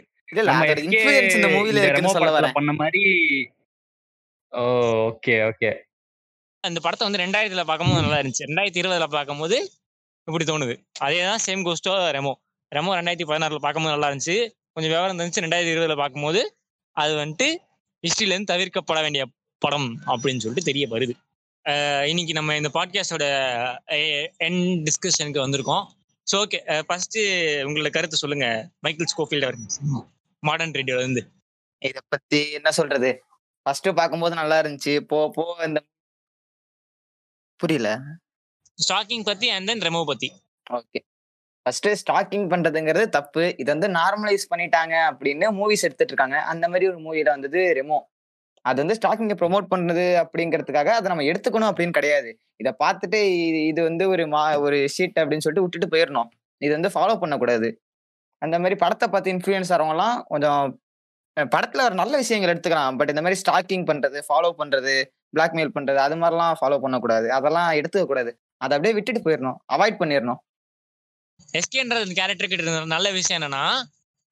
பண்ண மாதிரி ஓ ஓகே ஓகே. அந்த படத்தை வந்து ரெண்டாயிரத்துல பார்க்கும்போது நல்லா இருந்துச்சு. ரெண்டாயிரத்தி இருபதுல பார்க்கும்போது இப்படி தோணுது. அதே தான் சேம் கோஸ்டோ ரெமோ ரெமோ ரெண்டாயிரத்தி பதினாறுல பார்க்கும்போது நல்லா இருந்துச்சு. கொஞ்சம் விவரம் இருந்துச்சு ரெண்டாயிரத்தி இருபதுல பார்க்கும்போது அது வந்துட்டு ஹிஸ்டரியில இருந்து தவிர்க்கப்பட வேண்டிய படம் அப்படின்னு சொல்லிட்டு தெரிய வருது இன்னைக்கு நம்ம இந்த பாட்காஸ்டோட என் டிஸ்கஷனுக்கு வந்திருக்கோம். ஸோ ஓகே ஃபர்ஸ்ட் உங்களோட கருத்து சொல்லுங்க. மைக்கேல் ஸ்கோஃபீல்ட் அவர் மாடர்ன் ரேடியோல இருந்து. இத பத்தி என்ன சொல்றது? ஃபர்ஸ்ட் பாக்கும்போது நல்லா இருந்துச்சு. போ போ இந்த புரியல. ஸ்டாக்கிங் பத்தி அண்ட் தென் ரெமோ பத்தி. ஓகே ஃபர்ஸ்ட் ஸ்டாக்கிங் பண்றதுங்கிறது தப்பு. இது வந்து நார்மலைஸ் பண்ணிட்டாங்க அப்படின்னு மூவிஸ் எடுத்துட்டு இருக்காங்க. அந்த மாதிரி ஒரு மூவில வந்தது ரெமோ அது வந்து ஸ்டாக்கிங்கை ப்ரொமோட் பண்ணுறது அப்படிங்கிறதுக்காக அதை நம்ம எடுத்துக்கணும் அப்படின்னு கிடையாது. இதை பார்த்துட்டு இது இது வந்து ஒரு மா ஒரு ஷீட் அப்படின்னு சொல்லிட்டு விட்டுட்டு போயிடணும் இது வந்து ஃபாலோ பண்ணக்கூடாது. அந்த மாதிரி படத்தை பார்த்து இன்ஃப்ளூயன்ஸ் ஆகிறவங்கலாம் கொஞ்சம் படத்தில் ஒரு நல்ல விஷயங்கள் எடுத்துக்கலாம். பட் இந்த மாதிரி ஸ்டாக்கிங் பண்ணுறது ஃபாலோ பண்ணுறது பிளாக்மெயில் பண்ணுறது அது மாதிரிலாம் ஃபாலோ பண்ணக்கூடாது. அதெல்லாம் எடுத்துக்கக்கூடாது அதை அப்படியே விட்டுட்டு போயிடணும் அவாய்ட் பண்ணிடணும் எஸ்கேன்ற கேரக்டர் கிட்ட இருந்த நல்ல விஷயம் என்னன்னா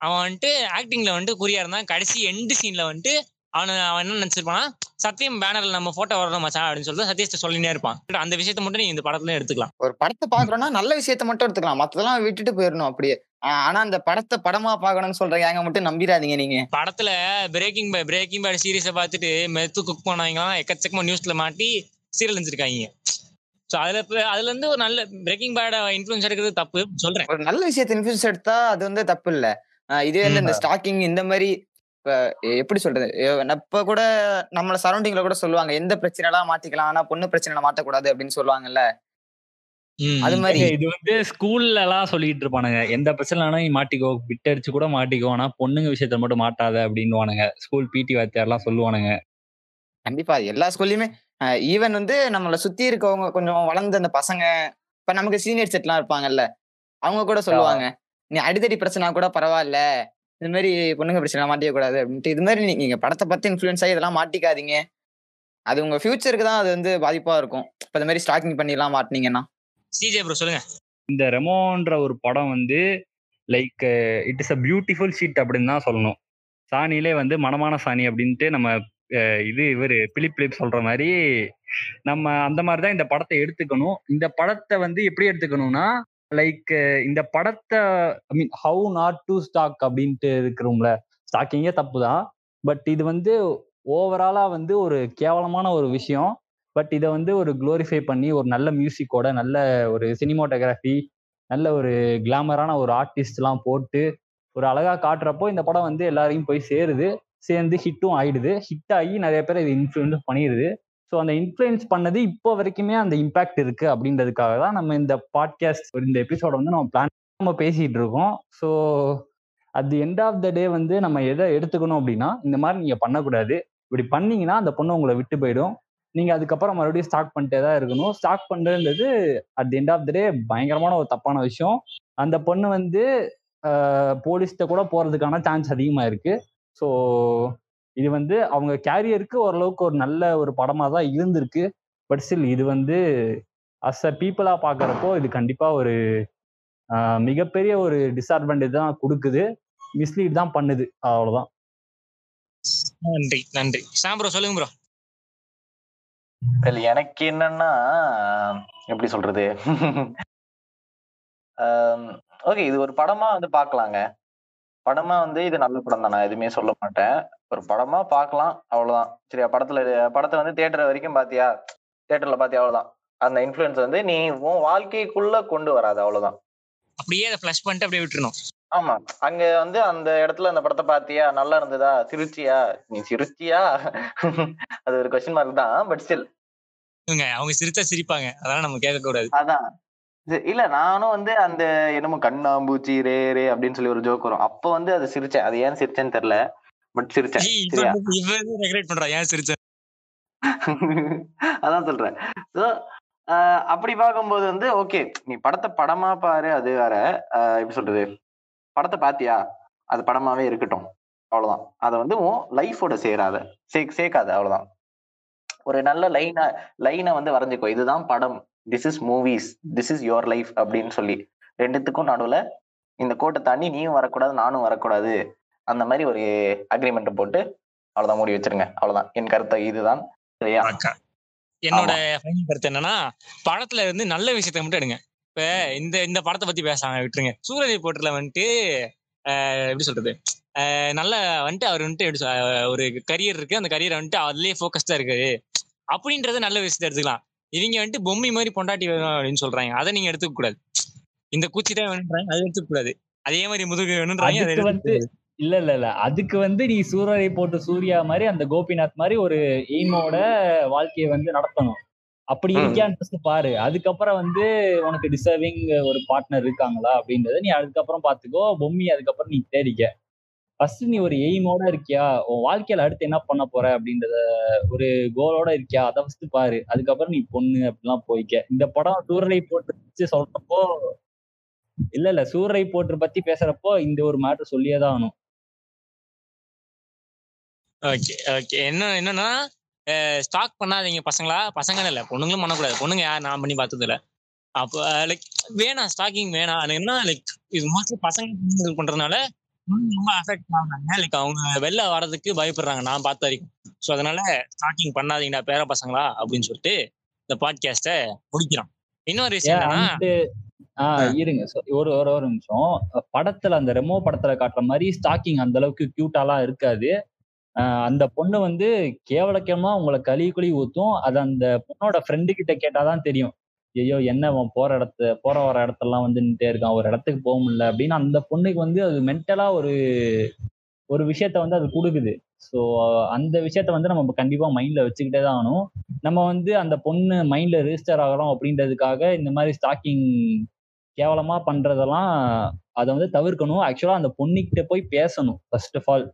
அவன் வந்துட்டு ஆக்டிங்ல வந்துட்டு குறியா இருந்தான். கடைசி எண்டு சீன்ல வந்துட்டு அவனை அவன் என்ன நினைச்சிருப்பானா சத்தியம் பேனர்ல நம்ம போட்டோ வரணும் மச்சான் அப்படின்னு சொல்லிட்டு சத்யஸ்ட சொல்லினே இருப்பான். அந்த விஷயத்த மட்டும் நீ இந்த படத்துல எடுத்துக்கலாம். ஒரு படத்தை பாக்குறோம்னா நல்ல விஷயத்த மட்டும் எடுத்துக்கலாம். மத்ததெல்லாம் விட்டுட்டு போயிடணும் அப்படியே. ஆனா அந்த படத்தை படமா பார்க்கணும்னு சொல்ற ஏங்க மட்டும் நம்பிடாதீங்க நீங்க. படத்துல பிரேக்கிங் பை பிரேக்கிங் பேட் சீரிஸை பார்த்துட்டு மெத்து குக் பண்ணவங்கலாம் எக்கச்சக்கமா நியூஸ்ல மாட்டி சீரியல் செஞ்சிருக்காங்க ஸோ அதுல அதுல இருந்து ஒரு நல்ல பிரேக்கிங் பேட இன்ஃபுளுன்ஸ் எடுக்கிறது தப்பு. சொல்றேன். ஒரு நல்ல விஷயத்த இன்ஃபுளுன்ஸ் எடுத்தா அது வந்து தப்பு இல்ல. இதே இந்த ஸ்டாக்கிங் இந்த மாதிரி இப்ப எப்படி சொல்றது? இப்ப கூட நம்மள சரௌண்டிங்ல கூட சொல்லுவாங்க எந்த பிரச்சனைலாம் மாத்திக்கலாம்? ஆனா பொண்ணு பிரச்சனை மாட்டக்கூடாது அப்படின்னு சொல்லுவாங்கல்ல. அது மாதிரி. இது வந்து ஸ்கூல்ல எல்லாம் சொல்லிட்டு இருப்பானுங்க. எந்த பிரச்சனைனா நீ மாட்டிக்கோ. பிட் அடிச்சு கூட மாட்டிக்கோ. ஆனா பொண்ணுங்க விஷயத்த மட்டும் மாட்டாத அப்படின்னுவானுங்க. ஸ்கூல் பிடி வாத்தியார்லாம் சொல்லுவானுங்க. கண்டிப்பா. எல்லா ஸ்கூல்லயுமே ஈவன் வந்து நம்மள சுத்தி இருக்கவங்க கொஞ்சம் வளர்ந்த அந்த பசங்க இப்ப நமக்கு சீனியர் செட்லாம் இருப்பாங்கல்ல அவங்க கூட சொல்லுவாங்க நீ அடிதடி பிரச்சனை கூட பரவாயில்ல. இந்த மாதிரி பொண்ணுங்க பிரச்சனை மாட்டிக்க கூடாது அப்படின்ட்டு. இது மாதிரி நீங்க படத்தை பத்தி இன்ஃபுளுன்ஸ் ஆகி இதெல்லாம் மாட்டிக்காதீங்க. அது உங்க ஃபியூச்சருக்கு தான் அது வந்து பாதிப்பா இருக்கும். இப்ப இந்த மாதிரி ஸ்டாக்கிங் பண்ணிலாம் மாட்டினீங்கன்னா. சிஜே ப்ரோ சொல்லுங்க. இந்த ரெமோன்ற ஒரு படம் வந்து like it is a beautiful sheet அப்படின்னு தான் சொல்லணும். சாணியிலே வந்து மனமான சாணி அப்படின்ட்டு நம்ம இது இவர் பிலிப் பிலிப் சொல்ற மாதிரி நம்ம அந்த மாதிரி தான் இந்த படத்தை எடுத்துக்கணும். இந்த படத்தை வந்து எப்படி எடுத்துக்கணும்னா லைக் இந்த படத்தை I mean how not to stalk அப்படின்ட்டு இருக்கிறோம்ல. ஸ்டாக்கிங்கே தப்பு தான் பட் இது வந்து ஓவராலா வந்து ஒரு கேவலமான ஒரு விஷயம். பட் இதை வந்து ஒரு குளோரிஃபை பண்ணி ஒரு நல்ல மியூசிக்கோட நல்ல ஒரு சினிமோட்டோகிராஃபி நல்ல ஒரு கிளாமரான ஒரு ஆர்டிஸ்ட்லாம் போட்டு ஒரு அழகா காட்டுறப்போ இந்த படம் வந்து எல்லாரையும் போய் சேருது. சேர்ந்து ஹிட்டும் ஆயிடுது. ஹிட் ஆகி நிறைய பேர் இது இன்ஃப்ளூயன்ஸ் பண்ணிடுது ஸோ அந்த இன்ஃப்ளூயன்ஸ் பண்ணது இப்போ வரைக்குமே அந்த இம்பாக்ட் இருக்கு அப்படின்றதுக்காக தான் நம்ம இந்த பாட்காஸ்ட் இந்த எபிசோட வந்து நம்ம பிளான் நம்ம பேசிட்டு இருக்கோம். So at the end of the day வந்து நம்ம எதை எடுத்துக்கணும் அப்படின்னா இந்த மாதிரி நீங்க பண்ணக்கூடாது. இப்படி பண்ணீங்கன்னா அந்த பொண்ணு உங்களை விட்டு போயிடும். நீங்க அதுக்கப்புறம் மறுபடியும் ஸ்டாக் பண்ணிட்டே தான் இருக்கணும். ஸ்டாக் பண்றதுன்றது at the end of the day பயங்கரமான ஒரு தப்பான விஷயம். அந்த பொண்ணு வந்து போலீஸ்கிட்ட கூட போறதுக்கான சான்ஸ் அதிகமா இருக்கு. ஸோ இது வந்து அவங்க கேரியருக்கு ஓரளவுக்கு ஒரு நல்ல ஒரு படமா தான் இருந்திருக்கு. பட் ஸ்டில் இது வந்து அஸ் அ பீப்புளா பாக்குறப்போ இது கண்டிப்பா ஒரு மிகப்பெரிய ஒரு டிஸ்அட்வான்டேஜ் தான் கொடுக்குது. மிஸ்லீட் தான் பண்ணுது. அவ்வளவுதான். நன்றி நன்றி. சாம் ப்ரோ சொல்லுங்க ப்ரோ இல்ல எனக்கு என்னன்னா எப்படி சொல்றது? ஓகே இது ஒரு படமா வந்து பார்க்கலாங்க படமா வந்து இது நல்ல படம் தான் நான் எதுவுமே சொல்ல மாட்டேன். ஒரு படமா பார்க்கலாம் அவ்வளவுதான். சரியா படத்துல படத்தை வந்து தியேட்டர் வரைக்கும் பாத்தியா? தியேட்டர்ல பாத்தியா அவ்வளவுதான். அந்த இன்ஃப்ளூயன்ஸ் வந்து நீ உன் வாழ்க்கைக்குள்ள கொண்டு வராது அவ்வளவுதான். அப்படியே அதை ஃபிளஷ் பண்ணிட்டு அப்படியே விட்டுறணும். ஆமா. அங்க வந்து அந்த இடத்துல அந்த படத்தை பாத்தியா? நல்லா இருந்ததா? சிரிச்சியா? நீ சிரிச்சியா? அது ஒரு கொஸ்டின் மார்க் தான் பட் ஸ்டில் அவங்க சிரிச்சா சிரிப்பாங்க. அதெல்லாம் நம்ம கேட்க கூடாது அதான் இல்ல நானும் வந்து அந்த என்னமோ கண்ணாம்பூச்சி ரே ரே அப்படின்னு சொல்லி ஒரு ஜோக் வரும். அப்ப வந்து அது சிரிச்சேன். அது ஏன் சிரிச்சேன்னு தெரியல. பட் சிரிச்சேன். ஏன் அதான் சொல்றேன். ஸோ அப்படி பார்க்கும்போது வந்து ஓகே நீ படத்தை படமா பாரு அது வேற. எப்படி சொல்றது? படத்தை பாத்தியா? அது படமாவே இருக்கட்டும். அவ்வளவுதான். அதை வந்து உன் லைஃபோட சேராத. சே சேர்க்காத அவ்வளவுதான். ஒரு நல்ல லைனை லைனை வந்து வரைஞ்சுக்கோ. இதுதான் படம். This is movies this is your life அப்படின்னு சொல்லி. ரெண்டுத்துக்கும் நடுவுல இந்த கோட்டை தாண்டி நீயும் வரக்கூடாது நானும் வரக்கூடாது. அந்த மாதிரி ஒரு அக்ரிமெண்ட் போட்டு அவ்வளவுதான் மூடி வச்சிருங்க. அவ்வளவுதான். என் கருத்து இதுதான். சரியா. என்னோட final கருத்து என்னன்னா படத்துல இருந்து நல்ல விஷயத்த மட்டும் எடுங்க. இப்ப இந்த இந்த படத்தை பத்தி பேசாம விட்டுருங்க. சூரரை போட்டுல வந்துட்டு ஆஹ் எப்படி சொல்றது? ஆஹ் நல்ல வந்துட்டு அவர் வந்துட்டு எப்படி ஒரு கரியர் இருக்கு. அந்த கரியர் வந்துட்டு அதுலயே ஃபோக்கஸ்டா இருக்காரு. அப்படின்றது நல்ல விஷயத்த எடுத்துக்கலாம். இவங்க வந்துட்டு பொம்மை மாதிரி பொண்டாட்டி வேணும் அப்படின்னு சொல்றாங்க. அதை நீங்க எடுத்துக்க கூடாது இந்த கூச்சி தான் வேணுன்றாங்க அதை எடுத்துக்க கூடாது அதே மாதிரி முதுகு வேணுன்றாங்க இல்ல இல்ல இல்ல. அதுக்கு வந்து நீ சூரரை போட்டு சூர்யா மாதிரி அந்த கோபிநாத் மாதிரி ஒரு எய்மோட வாழ்க்கையை வந்து நடத்தணும். அப்படி. இருக்கியான்னு பாரு. அதுக்கப்புறம் வந்து உனக்கு டிசர்விங் ஒரு பார்ட்னர் இருக்காங்களா அப்படின்றத நீ அதுக்கப்புறம் பாத்துக்கோ. பொம்மி அதுக்கப்புறம் நீ தேடிக்க. ஃபர்ஸ்ட் நீ ஒரு எய்மோட இருக்கியா? உன் வாழ்க்கையில அடுத்து என்ன பண்ண போற அப்படின்றத ஒரு கோலோட இருக்கியா? அதை ஃபர்ஸ்ட் பாரு. அதுக்கப்புறம் நீ பொண்ணு அப்படிலாம் போய்க்க. இந்த படம் சூரரை போட்டு வச்சு சொல்றப்போ இல்ல இல்ல. சூரரை போட்டு பத்தி பேசுறப்போ இந்த ஒரு மேட்டர் சொல்லியே தான் ஆகணும். Okay okay. என்ன என்னன்னா ஸ்டாக் பண்ணாதீங்க பசங்களா? பசங்க இல்ல பொண்ணுங்களும் பண்ணக்கூடாது. பொண்ணுங்க யார் நான் பண்ணி பார்த்தது இல்ல அப்போ லைக் வேணாம் ஸ்டாக்கிங் வேணாம். அது என்ன லைக் இது மோஸ்ட்லி பசங்க பண்றதுனால ரொம்ப அஃபெக்ட் ஆகுறாங்க. லைக் அவங்க வெளில வர்றதுக்கு பயப்படுறாங்க நான் பார்த்த வரைக்கும். ஸோ அதனால ஸ்டாக்கிங் பண்ணாதீங்கடா பேர பசங்களா? அப்படின்னு சொல்லிட்டு இந்த பாட்காஸ்ட்டை முடிக்கிறோம். இன்னொரு விஷயம் ஆஹ் இருங்க. ஒரு ஒரு ஒரு நிமிஷம். படத்துல அந்த ரெமோ படத்துல காட்டுற மாதிரி ஸ்டாக்கிங் அந்த அளவுக்கு கியூட்டாலாம் இருக்காது. அந்த பொண்ணு வந்து கேவலக்கமா உங்களை கழுவி குழி ஊத்தும். அது அந்த பொண்ணோட ஃப்ரெண்டு கிட்ட கேட்டாதான் தெரியும். ஐயோ என்ன அவன் போற இடத்த போற வர இடத்தெல்லாம் வந்து நின்றுட்டே இருக்கான். ஒரு இடத்துக்கு போக முடியல. அப்படின்னு அந்த பொண்ணுக்கு வந்து அது மென்டலா ஒரு ஒரு விஷயத்த வந்து அது கொடுக்குது. ஸோ அந்த விஷயத்த வந்து நம்ம கண்டிப்பா மைண்ட்ல வச்சுக்கிட்டே தான் ஆகணும். நம்ம வந்து அந்த பொண்ணு மைண்ட்ல ரெஜிஸ்டர் ஆகிறோம் அப்படின்றதுக்காக இந்த மாதிரி ஸ்டாக்கிங் கேவலமா பண்றதெல்லாம் அதை வந்து தவிர்க்கணும். ஆக்சுவலா அந்த பொண்ணுக்கிட்ட போய் பேசணும் ஃபர்ஸ்ட் ஆஃப் ஆல்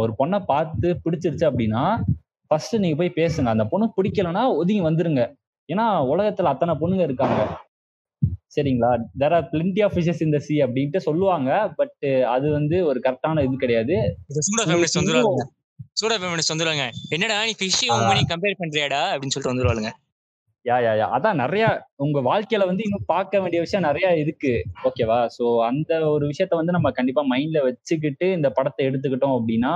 ஒரு பொண்ணை பார்த்து பிடிச்சிருச்சு அப்படின்னா ஃபர்ஸ்ட் நீங்க போய் பேசுங்க. அந்த பொண்ணு பிடிக்கலன்னா ஒதுங்கி வந்துருங்க. ஏன்னா உலகத்துல அத்தனை பொண்ணுங்க இருக்காங்க. சரிங்களா? There are plenty of fishes இந்த சி அப்படின்ட்டு சொல்லுவாங்க. பட் அது வந்து ஒரு கரெக்டான இது கிடையாது. சூடா ஃபெமினிஸ்ட் வந்துருவாங்க என்னடா நீ ஃபிஷ் கம்பேர் பண்றியாடா? அப்படின்னு சொல்லிட்டு வந்துருவாங்க யா யா யா அதான் நிறைய உங்க வாழ்க்கையில வந்து இன்னும் பார்க்க வேண்டிய விஷயம் நிறைய இருக்கு. ஓகேவா சோ அந்த ஒரு விஷயத்த வந்து நம்ம கண்டிப்பா மைண்ட்ல வச்சுக்கிட்டு இந்த படத்தை எடுத்துக்கிட்டோம் அப்படின்னா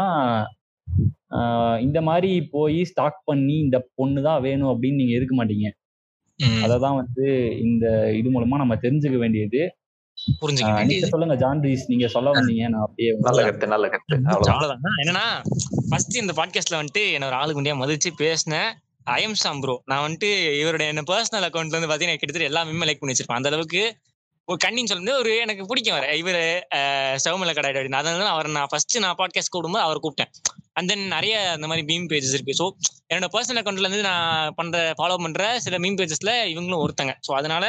இந்த மாதிரி போய் ஸ்டாக் பண்ணி இந்த பொண்ணு தான் வேணும் அப்படின்னு நீங்க இருக்க மாட்டீங்க. அததான் வந்து இந்த இது மூலமா நம்ம தெரிஞ்சுக்க வேண்டியது. சொல்லுங்க ஜான்ரீஸ் நீங்க சொல்ல வந்தீங்க. நான் அப்படியே நல்ல கருத்து நல்ல கருத்து. அவ்வளவுதான். என்னன்னா ஃபர்ஸ்ட் இந்த பாட்காஸ்ட்ல வந்துட்டு என்ன ஒரு ஆளுக்கு மதிச்சு பேசினேன். ஐஎம் சாம் ப்ரோ நான் வந்துட்டு இவருடைய என்ன பர்சனல் அக்கௌண்ட்ல இருந்து பாத்தீங்கன்னா கிட்டத்தட்ட எல்லா மீமே லைக் பண்ணி வச்சிருப்பேன் அந்த அளவுக்கு ஒரு கண்ணின்னு சொல்லும்போது ஒரு எனக்கு பிடிக்கும் வர இவர் சவுமல கடை அப்படின்னு. அதனால அவர் நான் ஃபர்ஸ்ட் நான் பாட்காஸ்ட் கூடும்போது அவர் கூப்பிட்டேன். அண்ட் தென் நிறைய அந்த மாதிரி மீம் பேஜஸ் இருக்கு. ஸோ என்னோட பர்சனல் அக்கௌண்ட்ல இருந்து நான் பண்ற ஃபாலோ பண்ற சில மீம் பேஜஸ்ல இவங்களும் ஒருத்தங்க. ஸோ அதனால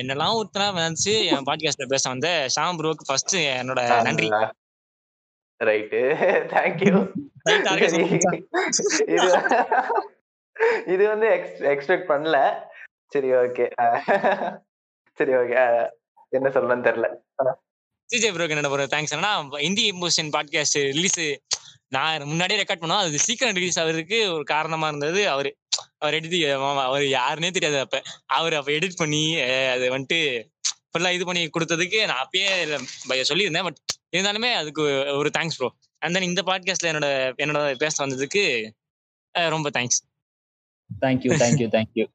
என்னெல்லாம் ஒருத்தனா வந்துச்சு என் பாட்காஸ்ட்ல பேச வந்த ஷாம் ப்ரோக்கு ஃபர்ஸ்ட் என்னோட நன்றி. Right thank you? இது இது வந்து எக்ஸ்பெக்ட் பண்ணல. சரி ஓகே சரி ஓகே என்ன சொல்லணும்னு தெரியல. சிஜே ப்ரோக்கு என்ன தேங்க்ஸ் என்னன்னா இந்தி இம்போசிஷன் பாட்காஸ்ட் ரிலீஸ் நான் முன்னாடியே ரெக்கார்ட் பண்ணோம். அது சீக்கிரம் ரிலீஸ் ஆகுறதுக்கு ஒரு காரணமா இருந்தது. அவரு அவர் எடுத்து அவர் யாருன்னே தெரியாது அப்ப. அவர் அப்ப எடிட் பண்ணி அது வந்துட்டு ஃபுல்லா இது பண்ணி கொடுத்ததுக்கு நான் அப்பயே பய- சொல்லியிருந்தேன். பட் இருந்தாலுமே அதுக்கு ஒரு தேங்க்ஸ் ப்ரோ அண்ட் தென் இந்த பாட்காஸ்ட்ல என்னோட என்னோட பேச வந்ததுக்கு ரொம்ப thanks thank you thank you thank you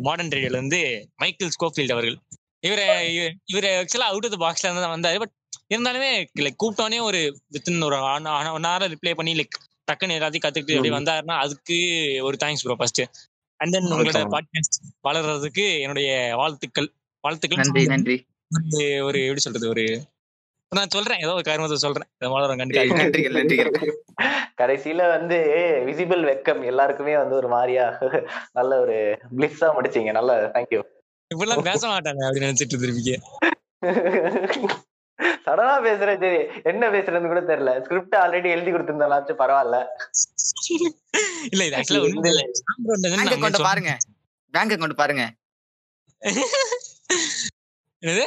modern ரேடியோல இருந்து மைக்கேல் ஸ்கோஃபீல்ட் அவர்கள். இவரை இவ- இவரு ஆக்சுவலா அவுட் ஆஃப் பாக்ஸ்ல இருந்து தான் வந்தாரு. பட் இருந்தாலுமே லைக் கூப்பிட்டோனே ஒரு வித்தின் ஒரு ஒன் ஹவர் ரிப்ளை பண்ணி லைக் டக்குன்னு எல்லாத்தையும் கத்துக்கிட்டு அப்படி வந்தாருன்னா அதுக்கு ஒரு thanks bro first and then உங்களோட. பாட்காஸ்ட் வளர்றதுக்கு என்னுடைய வாழ்த்துக்கள். வாழ்த்துக்கள். நன்றி நன்றி. ஒரு ஒரு எப்படி சொல்றது ஒரு நான் சொல்றேன். ஏதோ ஒரு காரணத்தை சொல்றேன். கடைசியில வந்து விசிபிள் வெக்கம் எல்லாருக்குமே வந்து ஒரு மாதிரியா நல்ல ஒரு பிளிஸ்ஸா முடிச்சீங்க. நல்ல தேங்க்யூ இப்படிலாம் பேச மாட்டாங்க அப்படின்னு நினைச்சிட்டு இருந்திருப்பீங்க. சடனா பேசுறேன் சரி. என்ன பேசுறதுன்னு கூட தெரியல. ஸ்கிரிப்ட் ஆல்ரெடி எழுதி கொடுத்திருந்தாலாச்சும் பரவாயில்ல. இல்ல இது ஆக்சுவலா ஒண்ணும் இல்ல. பேங்க் அக்கௌண்ட் பாருங்க. பேங்க் அக்கௌண்ட் பாருங்க. என்னது?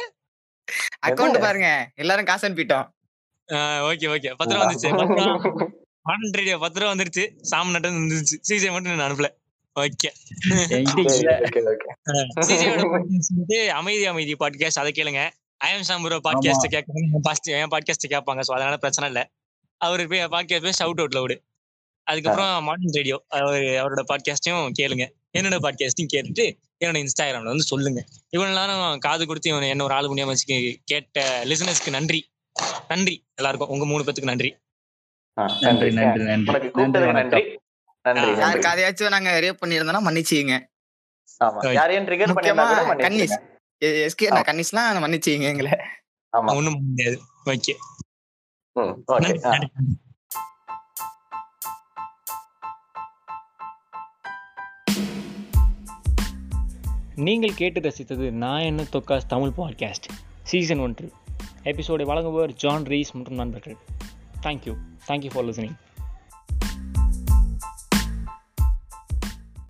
அக்கௌண்ட் பாருங்க. எல்லாரும் காசு அனுப்பிட்டோம். Okay okay. பத்து ரூபா வந்துச்சு பத்து ரூபா ஆன் ரேடியோ பத்து ரூபா வந்துருச்சு. சாம் நட்டு வந்துருச்சு. சிஜே மட்டும் நான் அனுப்பல. ஓகே. அமைதி அமைதி பாட்காஸ்ட். அதை கேளுங்க. ஐஎம் சாம்புரோ பாட்காஸ்ட் கேட்கணும் என் பாட்காஸ்ட் கேட்பாங்க. ஸோ அதனால பிரச்சனை இல்லை. அவரு போய் பாட்காஸ்ட் போய் ஷவுட் அவுட்ல விடு. அதுக்கப்புறம் மாடர்ன் ரேடியோ அவர் அவரோட பாட்காஸ்டையும் கேளுங்க. என்னோட பாட்காஸ்டையும் கேட்டுட்டு என்னோட இன்ஸ்டாகிராம்ல வந்து சொல்லுங்க. இவ்வளவு நேரம் காது கொடுத்து இவன் என்ன ஒரு ஆளு முடியாம வச்சு கேட்ட லிசனர்ஸ்க்கு நன்றி. நன்றி எல்லாருக்கும். உங்க மூணு பேத்துக்கு நன்றி. நன்றி நன்றி நன்றி நன்றி. யாருக்கு அதையாச்சும் நாங்க ரேப் பண்ணியிருந்தோம்னா மன்னிச்சுங்க ஆமா. யாரையும் ட்ரிகர் பண்ணிருந்தா கன்னிஸ். எஸ்கே நான் கன்னிஸ்லாம் மன்னிச்சுங்க எங்களை. ஆமா. ஒண்ணும் முடியாது. ஓகே. ஓகே நீங்கள் கேட்டு ரசித்தது நான் என்ன தொக்காஸ் தமிழ் பாட்காஸ்ட் சீசன் ஒன்று. எபிசோடை வழங்குபவர் ஜான் ரீஸ் மற்றும் நண்பர்கள். Thank you thank you for listening